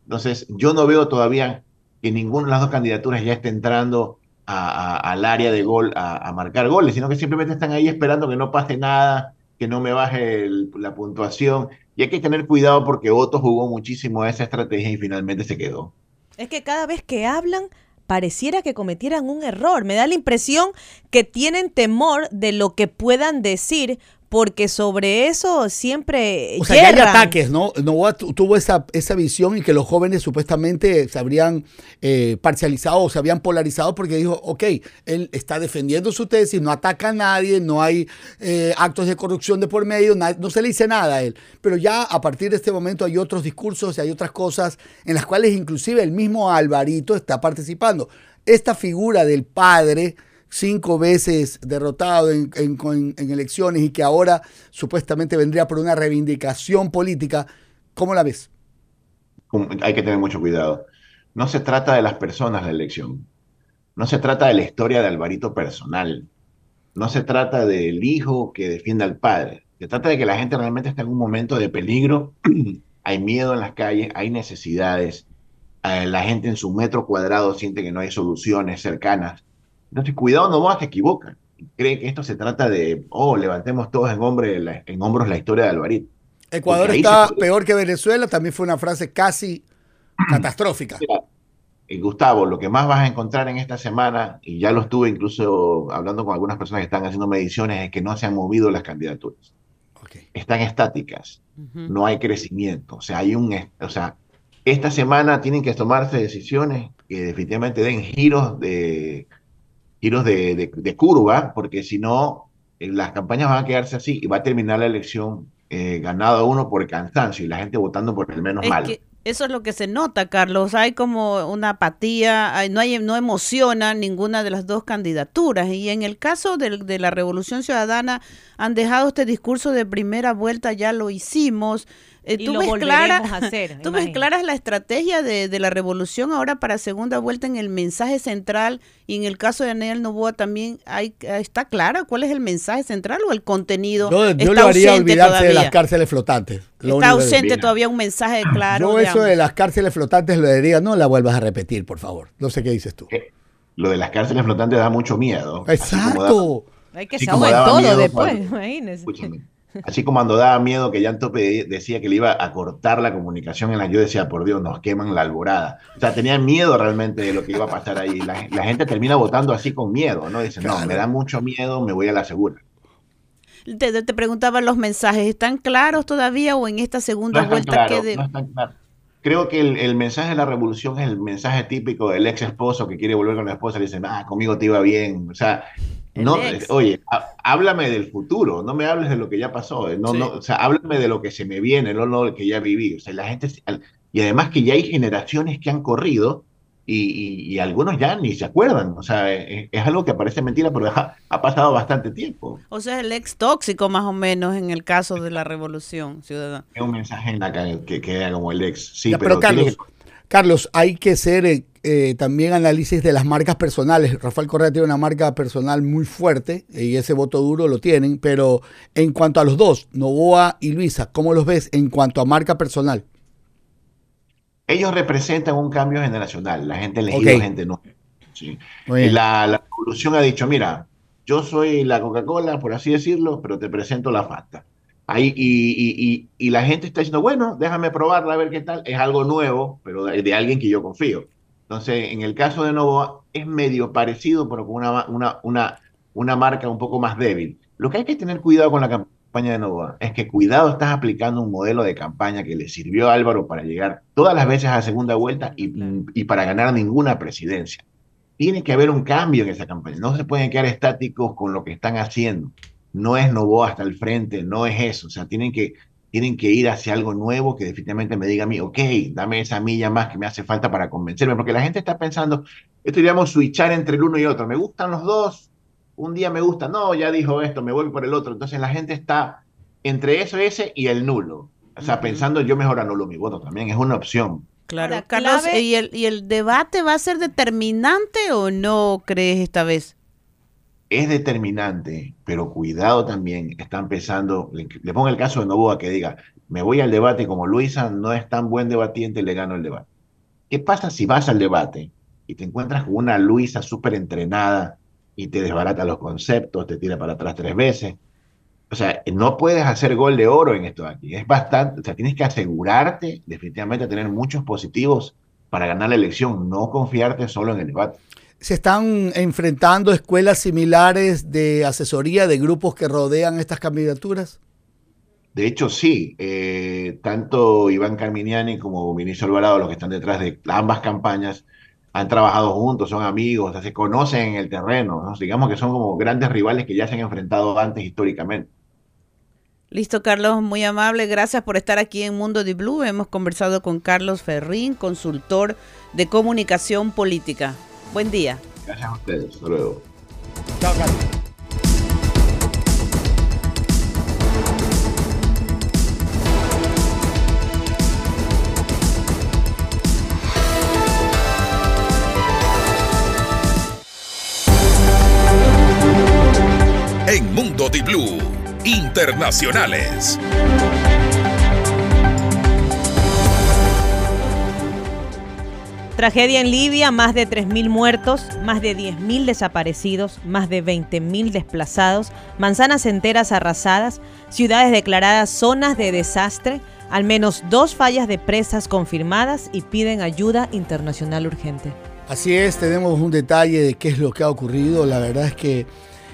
Entonces, yo no veo todavía que ninguna de las dos candidaturas ya esté entrando a- al área de gol a, marcar goles, sino que simplemente están ahí esperando que no pase nada, que no me baje la puntuación. Y hay que tener cuidado porque Otto jugó muchísimo a esa estrategia y finalmente se quedó. Es que cada vez que hablan pareciera que cometieran un error. Me da la impresión que tienen temor de lo que puedan decir porque sobre eso siempre O sea, hay ataques, ¿no? Novoa tu- tuvo esa, esa visión y que los jóvenes supuestamente se habrían eh, parcializado o se habían polarizado porque dijo, ok, él está defendiendo su tesis, no ataca a nadie, no hay eh, actos de corrupción de por medio, no se le dice nada a él. Pero ya a partir de este momento hay otros discursos y hay otras cosas en las cuales inclusive el mismo Alvarito está participando. Esta figura del padre cinco veces derrotado en, elecciones y que ahora supuestamente vendría por una reivindicación política, ¿cómo la ves? Hay que tener mucho cuidado. No se trata de las personas la elección. No se trata de la historia de Alvarito personal. No se trata del hijo que defiende al padre. Se trata de que la gente realmente está en un momento de peligro. hay miedo en las calles, hay necesidades. eh, la gente en su metro cuadrado siente que no hay soluciones cercanas. Entonces, cuidado, no vas a te equivocan. creen que esto se trata de, oh, levantemos todos en, hombre, la- en hombros la historia de Alvarito. Ecuador está se peor que Venezuela, también fue una frase casi catastrófica. Mira, eh, Gustavo, lo que más vas a encontrar en esta semana, y ya lo estuve incluso hablando con algunas personas que están haciendo mediciones, es que no se han movido las candidaturas. Están estáticas, no hay crecimiento. O sea, hay un, o sea, esta semana tienen que tomarse decisiones que definitivamente den giros de giros de, de- de curva, porque si no, eh, las campañas van a quedarse así y va a terminar la elección eh, ganado uno por cansancio y la gente votando por el menos Es malo. que eso es lo que se nota, Carlos. Hay como una apatía, hay- no, hay, no emociona ninguna de las dos candidaturas. Y en el caso del- de, la Revolución Ciudadana, han dejado este discurso de primera vuelta, ya lo hicimos. Eh, Y ¿tú, lo ves volveremos clara, a hacer, ¿Tú ves imagínate. claras la estrategia de, de la Revolución ahora para segunda vuelta en el mensaje central? Y en el caso de Anel Novoa también hay, está clara cuál es el mensaje central o el contenido. Yo, yo está lo haría ausente olvidarse de todavía? las cárceles flotantes. Lo Está ausente todavía un mensaje claro. Yo eso digamos. de las cárceles flotantes lo diría, no la vuelvas a repetir, por favor. No sé qué dices tú. Lo de las cárceles flotantes da mucho miedo. Da- Exacto. Hay que daba todo miedo después, imagínese. Escúchame. Así como cuando daba miedo que Jan Tope decía que le iba a cortar la comunicación en la, yo decía, por Dios, nos queman la alborada. O sea, tenía miedo realmente de lo que iba a pasar ahí. La, la gente termina votando así con miedo, ¿no? Dice, no, me da mucho miedo, me voy a la segura. Te, te preguntaba los mensajes, ¿están claros todavía o en esta segunda No vuelta quede? no están claros. Creo que el, el mensaje de la revolución es el mensaje típico del ex esposo que quiere volver con la esposa y le dice, ah, conmigo te iba bien. O sea, no, oye, háblame del futuro, no me hables de lo que ya pasó. eh, No, Sí. no, o sea, háblame de lo que se me viene, no, no lo que ya viví. O sea, la gente, y además que ya hay generaciones que han corrido y, y- y algunos ya ni se acuerdan. O sea, es, es algo que parece mentira, pero ha, ha pasado bastante tiempo. O sea, el ex tóxico más o menos en el caso de la revolución ciudadana. Es un mensaje en la que, que queda como el ex. Sí, Ya, pero, pero Carlos, hay que hacer eh, eh, también análisis de las marcas personales. Rafael Correa tiene una marca personal muy fuerte y ese voto duro lo tienen, pero en cuanto a los dos, Novoa y Luisa, ¿cómo los ves en cuanto a marca personal? ellos representan un cambio generacional, la gente elegido Ok. gente nueva. ¿sí? Bien. La, la revolución ha dicho, mira, yo soy la Coca-Cola, por así decirlo, pero te presento la Fanta. Ahí, y, y, y, y la gente está diciendo, bueno, déjame probarla a ver qué tal. Es algo nuevo, pero de, de alguien que yo confío. Entonces, en el caso de Novoa, es medio parecido, pero con una, una, una, una marca un poco más débil. Lo que hay que tener cuidado con la campaña de Novoa es que cuidado estás aplicando un modelo de campaña que le sirvió a Álvaro para llegar todas las veces a la segunda vuelta y, y para ganar ninguna presidencia. Tiene que haber un cambio en esa campaña. No se pueden quedar estáticos con lo que están haciendo. No es Novoa hasta el frente, no es eso. O sea, tienen que, tienen que ir hacia algo nuevo que definitivamente me diga a mí, ok, dame esa milla más que me hace falta para convencerme. Porque la gente está pensando, esto diríamos switchar entre el uno y otro. Me gustan los dos, un día me gusta, no, ya dijo esto, me voy por el otro. Entonces la gente está entre eso ese y el nulo. O sea, pensando yo mejor anulo mi voto también, es una opción. Claro, Ahora, Carlos, clave- ¿y el, ¿y el debate va a ser determinante o no crees esta vez? Es determinante, pero cuidado también, está empezando, le, pongo el caso de Novoa que diga, me voy al debate como Luisa no es tan buen debatiente, le gano el debate. ¿Qué pasa si vas al debate y te encuentras con una Luisa súper entrenada y te desbarata los conceptos, te tira para atrás tres veces? O sea, no puedes hacer gol de oro en esto de aquí. Es bastante, o sea, tienes que asegurarte definitivamente de tener muchos positivos para ganar la elección, no confiarte solo en el debate. ¿Se están enfrentando escuelas similares de asesoría de grupos que rodean estas candidaturas? De hecho, sí. eh, tanto Iván Carminiani como Vinicio Alvarado, los que están detrás de ambas campañas, han trabajado juntos, son amigos, o sea, se conocen en el terreno. ¿no? Digamos que son como grandes rivales que ya se han enfrentado antes históricamente. Listo, Carlos, muy amable. Gracias por estar aquí en Mundo de Blue. Hemos conversado con Carlos Ferrín, consultor de comunicación política. Buen día. Gracias a ustedes. Hasta luego. Chao, Carlos. En Mundo Di Blue, internacionales. Tragedia en Libia, más de 3.000 muertos, más de 10.000 desaparecidos, más de 20.000 desplazados, manzanas enteras arrasadas, ciudades declaradas zonas de desastre, al menos dos fallas de presas confirmadas y piden ayuda internacional urgente. Así es, tenemos un detalle de qué es lo que ha ocurrido. La verdad es que,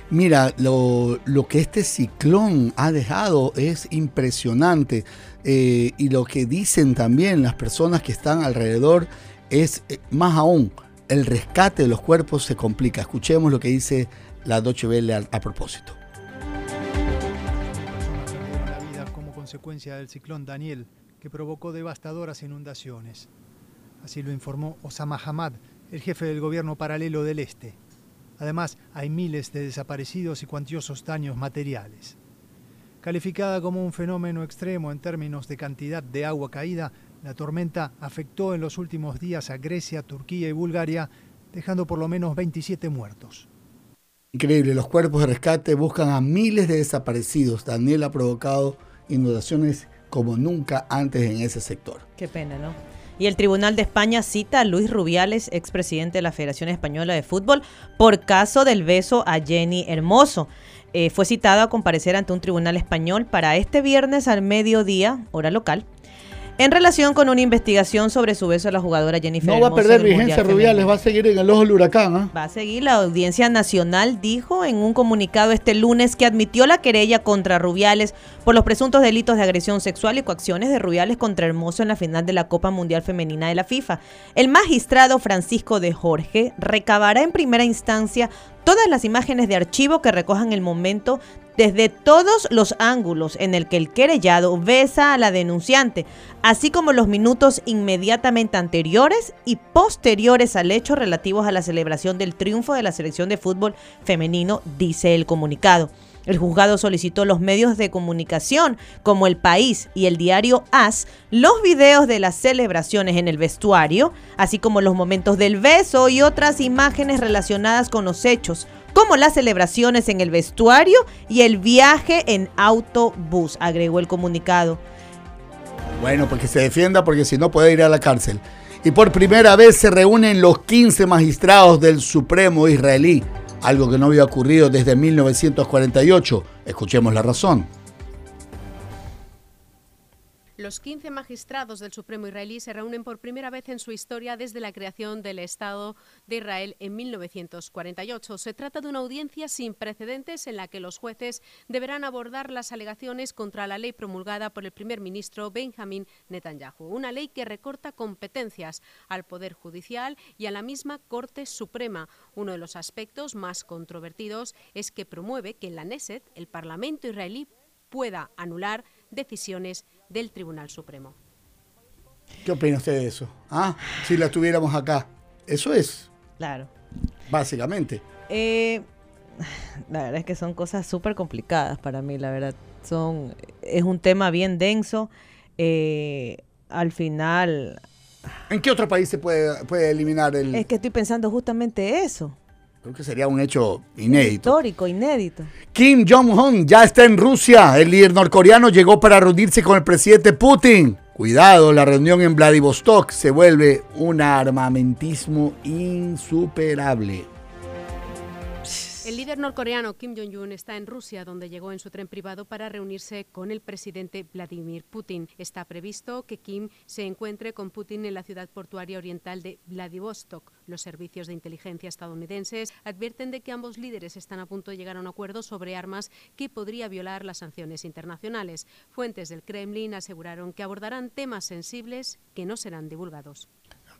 mira, lo, que este ciclón ha dejado es impresionante. Eh, y lo que dicen también las personas que están alrededor es eh, más aún, el rescate de los cuerpos se complica. Escuchemos lo que dice la Deutsche Welle a, a propósito. la vida como consecuencia del ciclón Daniel, que provocó devastadoras inundaciones. Así lo informó Osama Hamad, el jefe del gobierno paralelo del Este. Además, hay miles de desaparecidos y cuantiosos daños materiales. Calificada como un fenómeno extremo en términos de cantidad de agua caída, la tormenta afectó en los últimos días a Grecia, Turquía y Bulgaria, dejando por lo menos 27 muertos. Increíble, los cuerpos de rescate buscan a miles de desaparecidos. Daniel ha provocado inundaciones como nunca antes en ese sector. Qué pena, ¿no? Y el Tribunal de España cita a Luis Rubiales, expresidente de la Federación Española de Fútbol, por caso del beso a Jenny Hermoso. Eh, fue citado a comparecer ante un tribunal español para este viernes al mediodía, hora local, en relación con una investigación sobre su beso a la jugadora Jennifer No va a perder vigencia Rubiales, va a seguir en el ojo del huracán. ¿ah? Va a seguir. La Audiencia Nacional dijo en un comunicado este lunes que admitió la querella contra Rubiales por los presuntos delitos de agresión sexual y coacciones de Rubiales contra Hermoso en la final de la Copa Mundial Femenina de la FIFA. El magistrado Francisco de Jorge recabará en primera instancia todas las imágenes de archivo que recojan el momento desde todos los ángulos en el que el querellado besa a la denunciante, así como los minutos inmediatamente anteriores y posteriores al hecho relativos a la celebración del triunfo de la selección de fútbol femenino, dice el comunicado. El juzgado solicitó los medios de comunicación como El País y el diario AS los videos de las celebraciones en el vestuario, así como los momentos del beso y otras imágenes relacionadas con los hechos, como las celebraciones en el vestuario y el viaje en autobús, agregó el comunicado. Bueno, porque se defienda, porque si no puede ir a la cárcel. Y por primera vez se reúnen los 15 magistrados del Supremo israelí, algo que no había ocurrido desde 1948. Escuchemos la razón. Los 15 magistrados del Supremo israelí se reúnen por primera vez en su historia desde la creación del Estado de Israel en 1948. Se trata de una audiencia sin precedentes en la que los jueces deberán abordar las alegaciones contra la ley promulgada por el primer ministro Benjamin Netanyahu, una ley que recorta competencias al Poder Judicial y a la misma Corte Suprema. Uno de los aspectos más controvertidos es que promueve que la Knesset, el Parlamento israelí, pueda anular decisiones del Tribunal Supremo. ¿Qué opina usted de eso? ¿Ah? Si la tuviéramos acá. Eso es, Claro. básicamente. Eh, la verdad es que son cosas súper complicadas para mí, la verdad. Son, es un tema bien denso. Eh, al final, ¿En qué otro país se puede, puede eliminar el.? es que estoy pensando justamente eso. Creo que sería un hecho inédito. Histórico, inédito. Kim Jong-un ya está en Rusia. El líder norcoreano llegó para reunirse con el presidente Putin. Cuidado, la reunión en Vladivostok se vuelve un armamentismo insuperable. El líder norcoreano Kim Jong-un está en Rusia, donde llegó en su tren privado para reunirse con el presidente Vladimir Putin. Está previsto que Kim se encuentre con Putin en la ciudad portuaria oriental de Vladivostok. Los servicios de inteligencia estadounidenses advierten de que ambos líderes están a punto de llegar a un acuerdo sobre armas que podría violar las sanciones internacionales. Fuentes del Kremlin aseguraron que abordarán temas sensibles que no serán divulgados.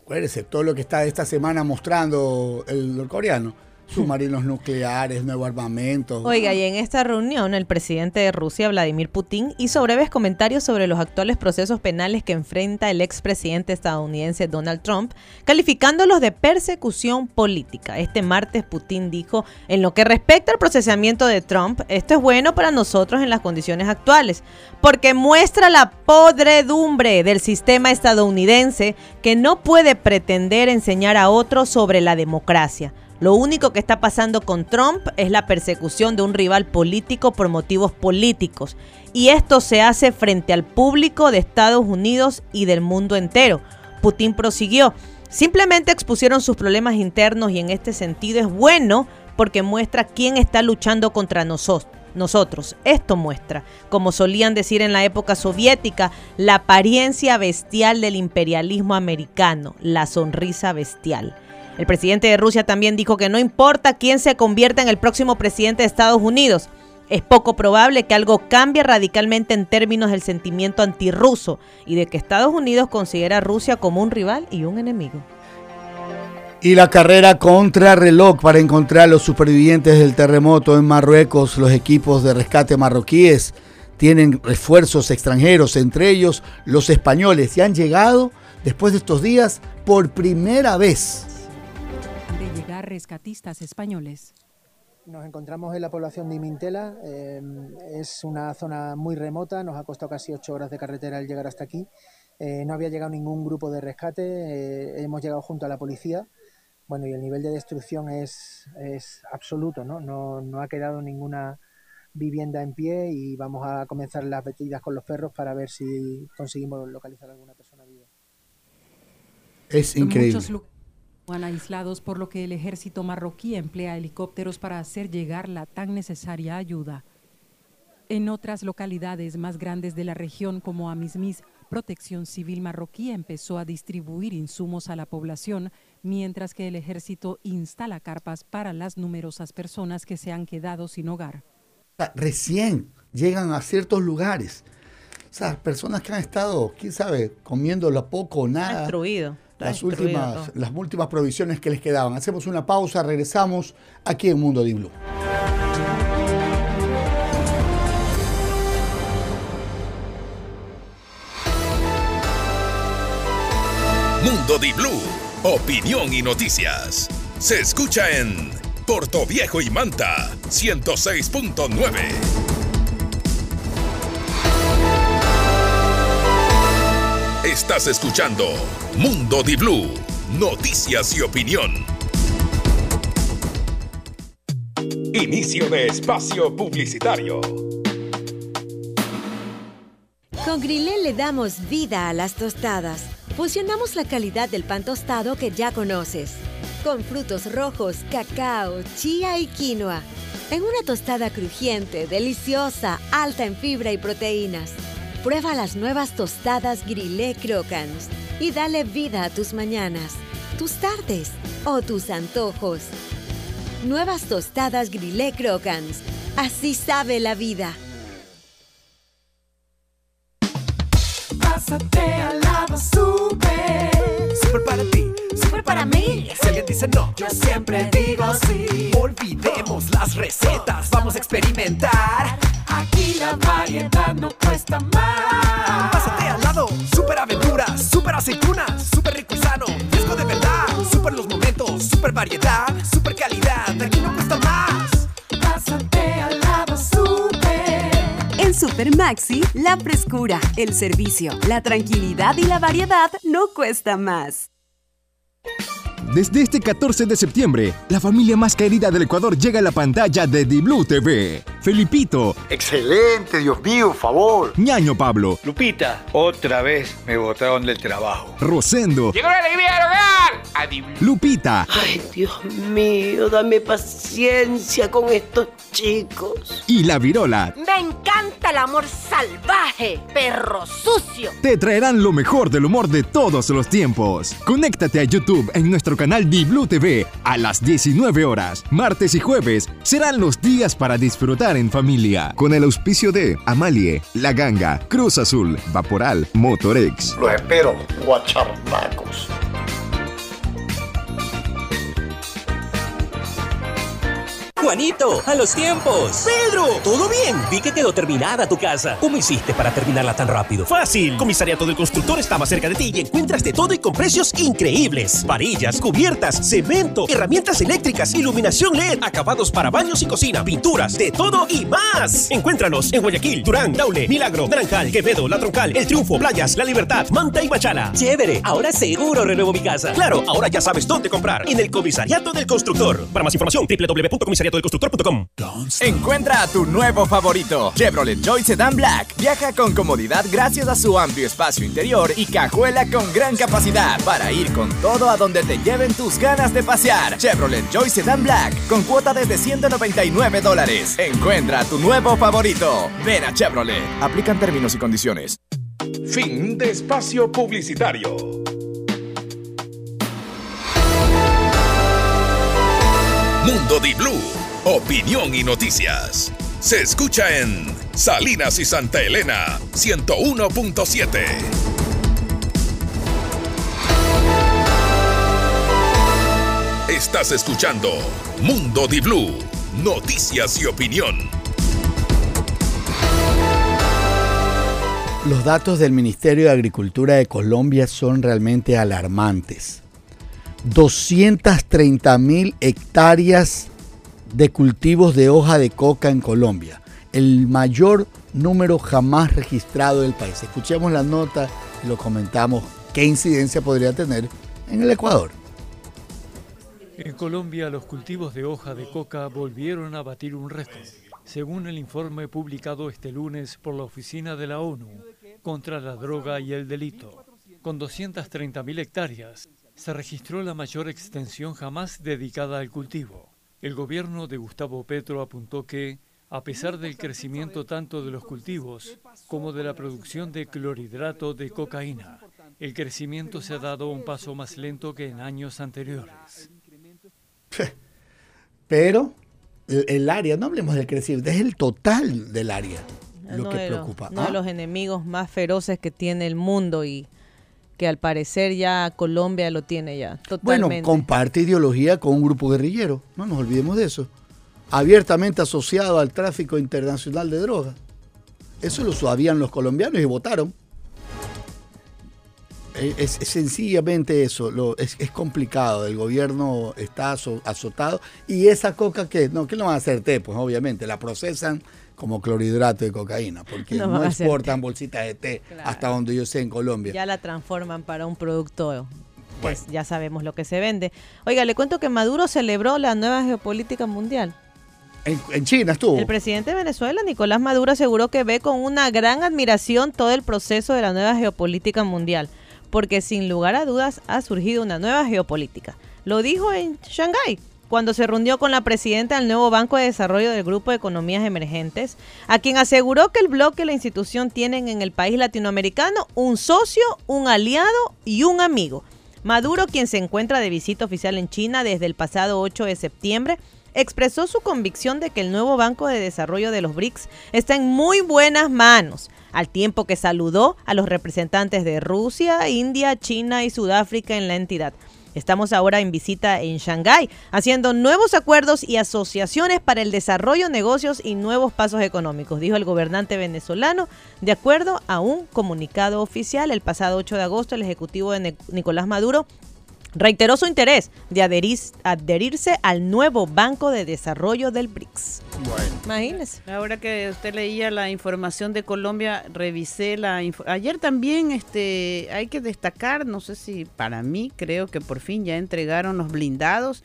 Acuérdese, todo lo que está esta semana mostrando el norcoreano. Submarinos nucleares, nuevo armamento. Oiga, y en esta reunión el presidente de Rusia, Vladimir Putin, hizo breves comentarios sobre los actuales procesos penales que enfrenta el expresidente estadounidense Donald Trump, calificándolos de persecución política. Este martes Putin dijo, en lo que respecta al procesamiento de Trump, esto es bueno para nosotros en las condiciones actuales, porque muestra la podredumbre del sistema estadounidense que no puede pretender enseñar a otros sobre la democracia. Lo único que está pasando con Trump es la persecución de un rival político por motivos políticos. Y esto se hace frente al público de Estados Unidos y del mundo entero. Putin prosiguió. Simplemente expusieron sus problemas internos y en este sentido es bueno porque muestra quién está luchando contra nosotros. Nosotros, esto muestra, como solían decir en la época soviética, la apariencia bestial del imperialismo americano, la sonrisa bestial. El presidente de Rusia también dijo que no importa quién se convierta en el próximo presidente de Estados Unidos, es poco probable que algo cambie radicalmente en términos del sentimiento antirruso y de que Estados Unidos considera a Rusia como un rival y un enemigo. Y la carrera contra reloj para encontrar a los supervivientes del terremoto en Marruecos. Los equipos de rescate marroquíes tienen refuerzos extranjeros, entre ellos los españoles, y han llegado después de estos días por primera vez. Rescatistas españoles. Nos encontramos en la población de Imintela. eh, es una zona muy remota, nos ha costado casi ocho horas de carretera el llegar hasta aquí. Eh, no había llegado ningún grupo de rescate, eh, hemos llegado junto a la policía. Bueno, y el nivel de destrucción es, es absoluto, ¿no? ¿no? No ha quedado ninguna vivienda en pie y vamos a comenzar las batidas con los perros para ver si conseguimos localizar a alguna persona viva. Es increíble. Aislados por lo que el ejército marroquí emplea helicópteros para hacer llegar la tan necesaria ayuda. En otras localidades más grandes de la región como Amismis, Protección Civil marroquí empezó a distribuir insumos a la población, mientras que el ejército instala carpas para las numerosas personas que se han quedado sin hogar. Recién llegan a ciertos lugares. O sea, personas que han estado, quién sabe, comiendo lo poco o nada. Destruido. Las últimas, las últimas provisiones que les quedaban. Hacemos una pausa, regresamos aquí en Mundo de Blue. Mundo Di Blue, opinión y noticias. Se escucha en Puerto Viejo y Manta, 106.9. Estás escuchando Mundo Di Blue, noticias y opinión. Inicio de espacio publicitario. Con Grilé le damos vida a las tostadas. Fusionamos la calidad del pan tostado que ya conoces, con frutos rojos, cacao, chía y quinoa, en una tostada crujiente, deliciosa, alta en fibra y proteínas. Prueba las nuevas tostadas Grilé Crocans y dale vida a tus mañanas, tus tardes o tus antojos. Nuevas tostadas Grilé Crocans. Así sabe la vida. Pásate al lado super. Super para ti, super para mí. Si alguien dice no, yo siempre digo sí. Olvidemos las recetas, vamos a experimentar. Aquí la variedad no cuesta más. Pásate al lado, super aventuras, super aceitunas, super rico y sano, fresco de verdad. Super los momentos, super variedad, super calidad. Aquí no cuesta más. Pásate al lado super. En Super Maxi, la frescura, el servicio, la tranquilidad y la variedad no cuesta más. Desde este 14 de septiembre, la familia más querida del Ecuador llega a la pantalla de Diblu TV. Felipito. Excelente, Dios mío, favor. Ñaño Pablo. Lupita, otra vez me botaron del trabajo. Rosendo. Llegó la alegría del hogar. Lupita. Ay, Dios mío, dame paciencia con estos chicos. Y la Virola. Me encanta el amor salvaje, perro sucio. Te traerán lo mejor del humor de todos los tiempos. Conéctate a YouTube en nuestro canal Diblu TV a las 19 horas. Martes y jueves serán los días para disfrutar en familia. Con el auspicio de Amalie, La Ganga, Cruz Azul, Vaporal, Motorex. Los espero, guacharracos. Juanito, a los tiempos. Pedro, ¿todo bien? Vi que quedó terminada tu casa. ¿Cómo hiciste para terminarla tan rápido? Fácil. Comisariato del Constructor está más cerca de ti y encuentras de todo y con precios increíbles. Varillas, cubiertas, cemento, herramientas eléctricas, iluminación LED, acabados para baños y cocina, pinturas, de todo y más. Encuéntranos en Guayaquil, Durán, Daule, Milagro, Naranjal, Quevedo, La Troncal, El Triunfo, Playas, La Libertad, Manta y Machala. Chévere, ahora seguro renuevo mi casa. Claro, ahora ya sabes dónde comprar. En el Comisariato del Constructor. Para más información, constructor.com. Encuentra a tu nuevo favorito, Chevrolet Joy Sedan Black. Viaja con comodidad gracias a su amplio espacio interior y cajuela con gran capacidad para ir con todo a donde te lleven tus ganas de pasear. Chevrolet Joy Sedan Black con cuota desde 199 dólares. Encuentra a tu nuevo favorito. Ven a Chevrolet. Aplican términos y condiciones. Fin de espacio publicitario. Mundo Di Blue, opinión y noticias. Se escucha en Salinas y Santa Elena 101.7. Estás escuchando Mundo Di Blue, noticias y opinión. Los datos del Ministerio de Agricultura de Colombia son realmente alarmantes. 230 mil hectáreas de cultivos de hoja de coca en Colombia, el mayor número jamás registrado del país. Escuchemos la nota y lo comentamos qué incidencia podría tener en el Ecuador. En Colombia los cultivos de hoja de coca volvieron a batir un récord, según el informe publicado este lunes por la Oficina de la ONU contra la Droga y el Delito. Con 230.000 hectáreas, se registró la mayor extensión jamás dedicada al cultivo. El gobierno de Gustavo Petro apuntó que, a pesar del crecimiento tanto de los cultivos como de la producción de clorhidrato de cocaína, el crecimiento se ha dado un paso más lento que en años anteriores. Pero el, área, no hablemos del crecimiento, es el total del área lo uno que de los- preocupa. uno de ¿ah? los enemigos más feroces que tiene el mundo y que al parecer ya Colombia lo tiene ya Bueno, comparte ideología con un grupo guerrillero, no nos olvidemos de eso. Abiertamente asociado al tráfico internacional de drogas. Eso lo sabían los colombianos y votaron. Eh, Es, es sencillamente eso, lo- es, es complicado, el gobierno está azo- azotado y esa coca que no, que no van a hacer té, pues obviamente, la procesan como clorhidrato de cocaína, porque No exportan bolsitas de té hasta donde yo sé en Colombia. Ya la transforman para un producto, pues ya sabemos lo que se vende. Oiga, le cuento que Maduro celebró la nueva geopolítica mundial. En, en China estuvo. El presidente de Venezuela, Nicolás Maduro, aseguró que ve con una gran admiración todo el proceso de la nueva geopolítica mundial, porque sin lugar a dudas ha surgido una nueva geopolítica. Lo dijo en Shanghái, cuando se reunió con la presidenta del nuevo Banco de Desarrollo del Grupo de Economías Emergentes, a quien aseguró que el bloque y la institución tienen en el país latinoamericano un socio, un aliado y un amigo. Maduro, quien se encuentra de visita oficial en China desde el pasado 8 de septiembre, expresó su convicción de que el nuevo Banco de Desarrollo de los BRICS está en muy buenas manos, al tiempo que saludó a los representantes de Rusia, India, China y Sudáfrica en la entidad. Estamos ahora en visita en Shanghái, haciendo nuevos acuerdos y asociaciones para el desarrollo, negocios y nuevos pasos económicos, dijo el gobernante venezolano, de acuerdo a un comunicado oficial. El pasado 8 de agosto, el ejecutivo de Nicolás Maduro reiteró su interés de adherir- adherirse al nuevo Banco de Desarrollo del BRICS. Imagínese. Ahora que usted leía la información de Colombia, revisé la ayer también este hay que destacar, no sé si para mí creo que por fin ya entregaron los blindados.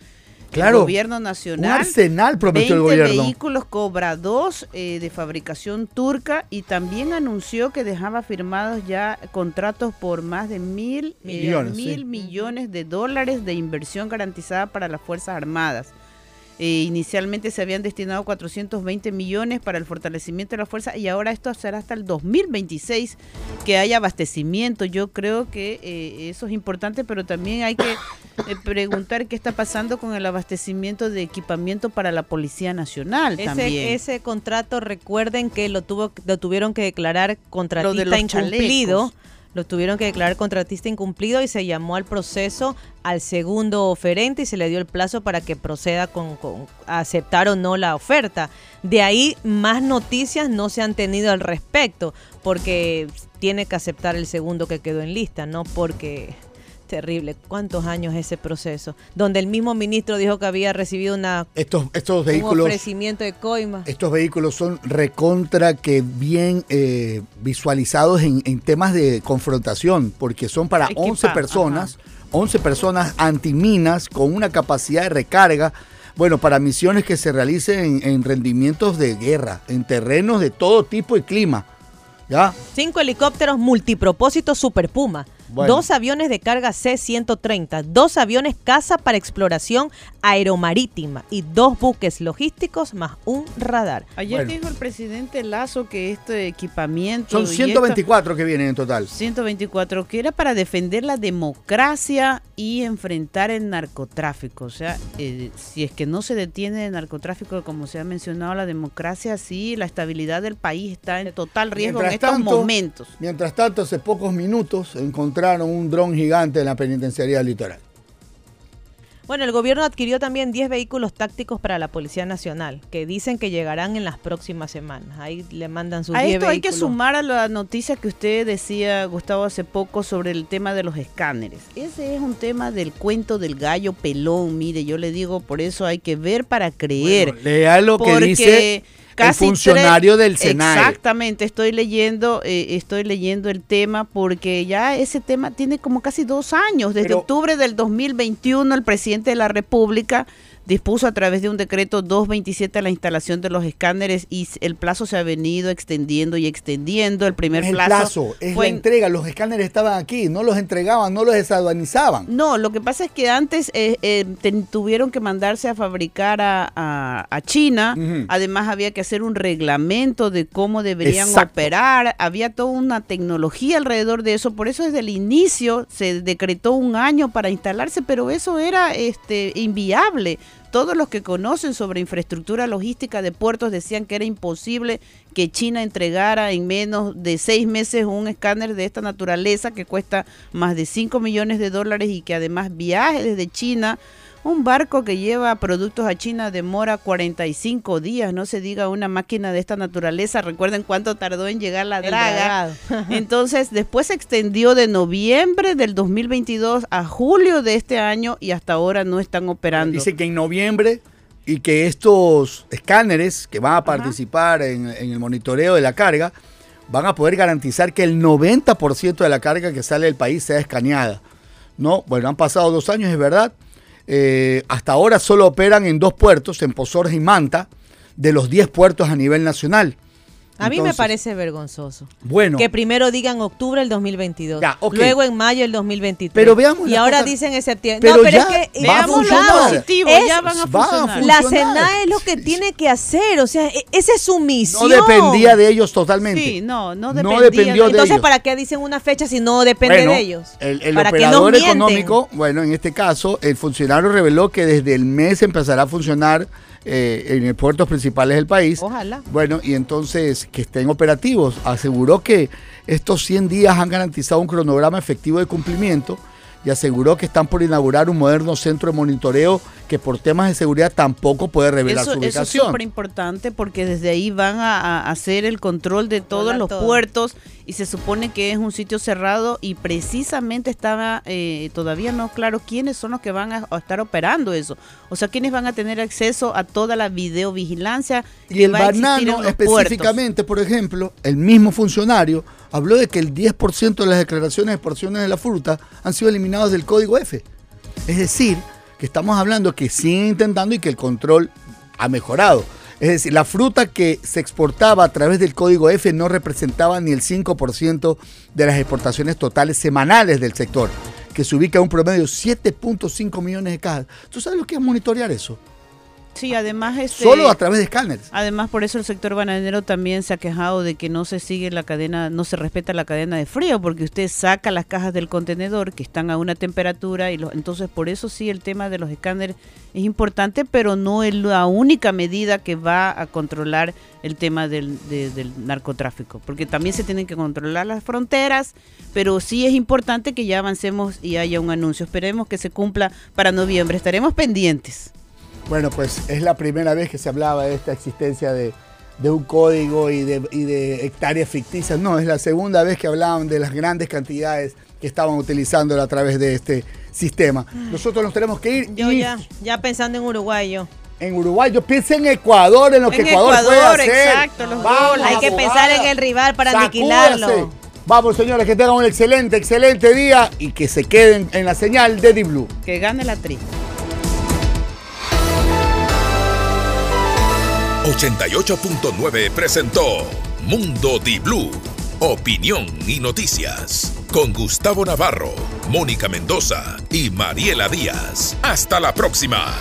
Claro, el gobierno nacional. un arsenal prometió el 20 gobierno. vehículos Cobra 2 eh, de fabricación turca y también anunció que dejaba firmados ya contratos por más de mil, eh, Millones, mil sí. millones de dólares de inversión garantizada para las Fuerzas Armadas. Eh, inicialmente se habían destinado 420 millones para el fortalecimiento de la fuerza y ahora esto será hasta el 2026 que haya abastecimiento. Yo creo que eh, eso es importante, pero también hay que eh, preguntar qué está pasando con el abastecimiento de equipamiento para la Policía Nacional también. Ese, ese contrato, recuerden que lo, tuvo, lo tuvieron que declarar Lo de contratista incumplido. chalecos. Lo tuvieron que declarar contratista incumplido y se llamó al proceso al segundo oferente y se le dio el plazo para que proceda con, con aceptar o no la oferta. De ahí más noticias no se han tenido al respecto porque tiene que aceptar el segundo que quedó en lista, no porque terrible. ¿Cuántos años ese proceso? Donde el mismo ministro dijo que había recibido una Estos, estos un vehículos ofrecimiento de coima. Estos vehículos son recontra que bien eh, visualizados en, en temas de confrontación, porque son para Equipa- 11 personas, 11 personas antiminas con una capacidad de recarga bueno, para misiones que se realicen en, en rendimientos de guerra, en terrenos de todo tipo y clima. ¿Ya? Cinco helicópteros multipropósito Super Puma. Bueno. Dos aviones de carga C-130, dos aviones caza para exploración aeromarítima y dos buques logísticos más un radar. Ayer Bueno. dijo el presidente Lazo que este equipamiento... Son y esta- 124 que vienen en total. 124, que era para defender la democracia y enfrentar el narcotráfico. O sea, eh, si es que no se detiene el narcotráfico, como se ha mencionado, la democracia sí, la estabilidad del país está en total riesgo en estos momentos. Mientras tanto, hace pocos minutos encontraron un dron gigante en la penitenciaría del litoral. Bueno, el gobierno adquirió también 10 vehículos tácticos para la Policía Nacional, que dicen que llegarán en las próximas semanas. Ahí le mandan sus A 10 esto hay que sumar a la noticia que usted decía, Gustavo, hace poco sobre el tema de los escáneres. Ese es un tema del cuento del gallo pelón. Mire, yo le digo, por eso hay que ver para creer. Bueno, lea lo que Porque el casi funcionario tres- del SENAE. Exactamente, estoy leyendo, eh, estoy leyendo el tema porque ya ese tema tiene como casi dos años. Desde Pero- octubre del 2021, el presidente de la República dispuso a través de un decreto 227 la instalación de los escáneres y el plazo se ha venido extendiendo y extendiendo. El primer es el plazo, plazo, es fue la en- entrega. Los escáneres estaban aquí, no los entregaban, no los desaduanizaban. No, lo que pasa es que antes eh, eh, ten- tuvieron que mandarse a fabricar a, a- a China. Además había que hacer un reglamento de cómo deberían Exacto. operar. Había toda una tecnología alrededor de eso. Por eso desde el inicio se decretó un año para instalarse, pero eso era este, inviable. Todos los que conocen sobre infraestructura logística de puertos decían que era imposible que China entregara en menos de seis meses un escáner de esta naturaleza que cuesta más de 5 millones de dólares y que además viaje desde China. Un barco que lleva productos a China demora 45 días, no se diga una máquina de esta naturaleza. Recuerden cuánto tardó en llegar la draga. Entonces, después se extendió de noviembre del 2022 a julio de este año y hasta ahora no están operando. Dice que en noviembre y que estos escáneres que van a participar en, en el monitoreo de la carga van a poder garantizar que el 90% de la carga que sale del país sea escaneada. No, bueno, han pasado dos años, es verdad. Eh, hasta ahora solo operan en dos puertos, en Pozores y Manta, de los 10 puertos a nivel nacional. A mí me parece vergonzoso. Bueno. Que primero digan octubre del 2022. Ya, ok. Luego en mayo del 2023. Pero veamos Y ahora cosa- dicen en septiembre. Pero no, pero ya es que va a funcionar. positivo, Es- ya van a va a funcionar. La. SENA es lo que tiene que hacer. O sea, e- esa es su No misión. dependía de ellos totalmente. Sí, no, no No dependía dependió de Entonces, ellos. ¿para qué dicen una fecha si no depende Bueno, de ellos? El, el ¿Para qué nos operador mienten? económico, bueno, en este caso, el funcionario reveló que desde el mes empezará a funcionar eh, en los puertos principales del país. Ojalá. Bueno, y entonces que estén operativos. Aseguró que estos 100 días han garantizado un cronograma efectivo de cumplimiento y aseguró que están por inaugurar un moderno centro de monitoreo que por temas de seguridad tampoco puede revelar Eso, su eso es ubicación. súper importante porque desde ahí van a, a hacer el control de todos los todo. puertos y se supone que es un sitio cerrado y precisamente estaba eh, todavía no claro quiénes son los que van a, a estar operando eso. O sea, quiénes van a tener acceso a toda la videovigilancia Y que el va a banano puertos. específicamente, por ejemplo, el mismo funcionario habló de que el 10% de las declaraciones de porciones de la fruta han sido eliminadas del código F. Es decir, estamos hablando que siguen intentando y que el control ha mejorado. Es decir, la fruta que se exportaba a través del código F no representaba ni el 5% de las exportaciones totales semanales del sector, que se ubica en un promedio de 7.5 millones de cajas. ¿Tú sabes lo que es monitorear eso? Sí, además este Solo a través de escáneres. Además, por eso el sector bananero también se ha quejado de que no se sigue la cadena, no se respeta la cadena de frío, porque usted saca las cajas del contenedor que están a una temperatura y los, entonces por eso sí el tema de los escáneres es importante, pero no es la única medida que va a controlar el tema del, de- del narcotráfico, porque también se tienen que controlar las fronteras, pero sí es importante que ya avancemos y haya un anuncio. Esperemos que se cumpla para noviembre, estaremos pendientes. Bueno, pues es la primera vez que se hablaba de esta existencia de, de un código y de, y de hectáreas ficticias. No, es la segunda vez que hablaban de las grandes cantidades que estaban utilizando a través de este sistema. Nosotros nos tenemos que ir. Yo y ya, ya pensando en Uruguay yo. En Uruguay, yo pienso en Ecuador, en lo que En Ecuador, puede Ecuador, hacer. exacto, los Vamos. Hay que pensar en el rival para sacúdase. aniquilarlo. Vamos, señores, que tengan un excelente, excelente día y que se queden en la señal de Di Blue. Que gane la tri. 88.9 presentó Mundo Di Blue. Opinión y noticias. Con Gustavo Navarro, Mónica Mendoza y Mariela Díaz. Hasta la próxima.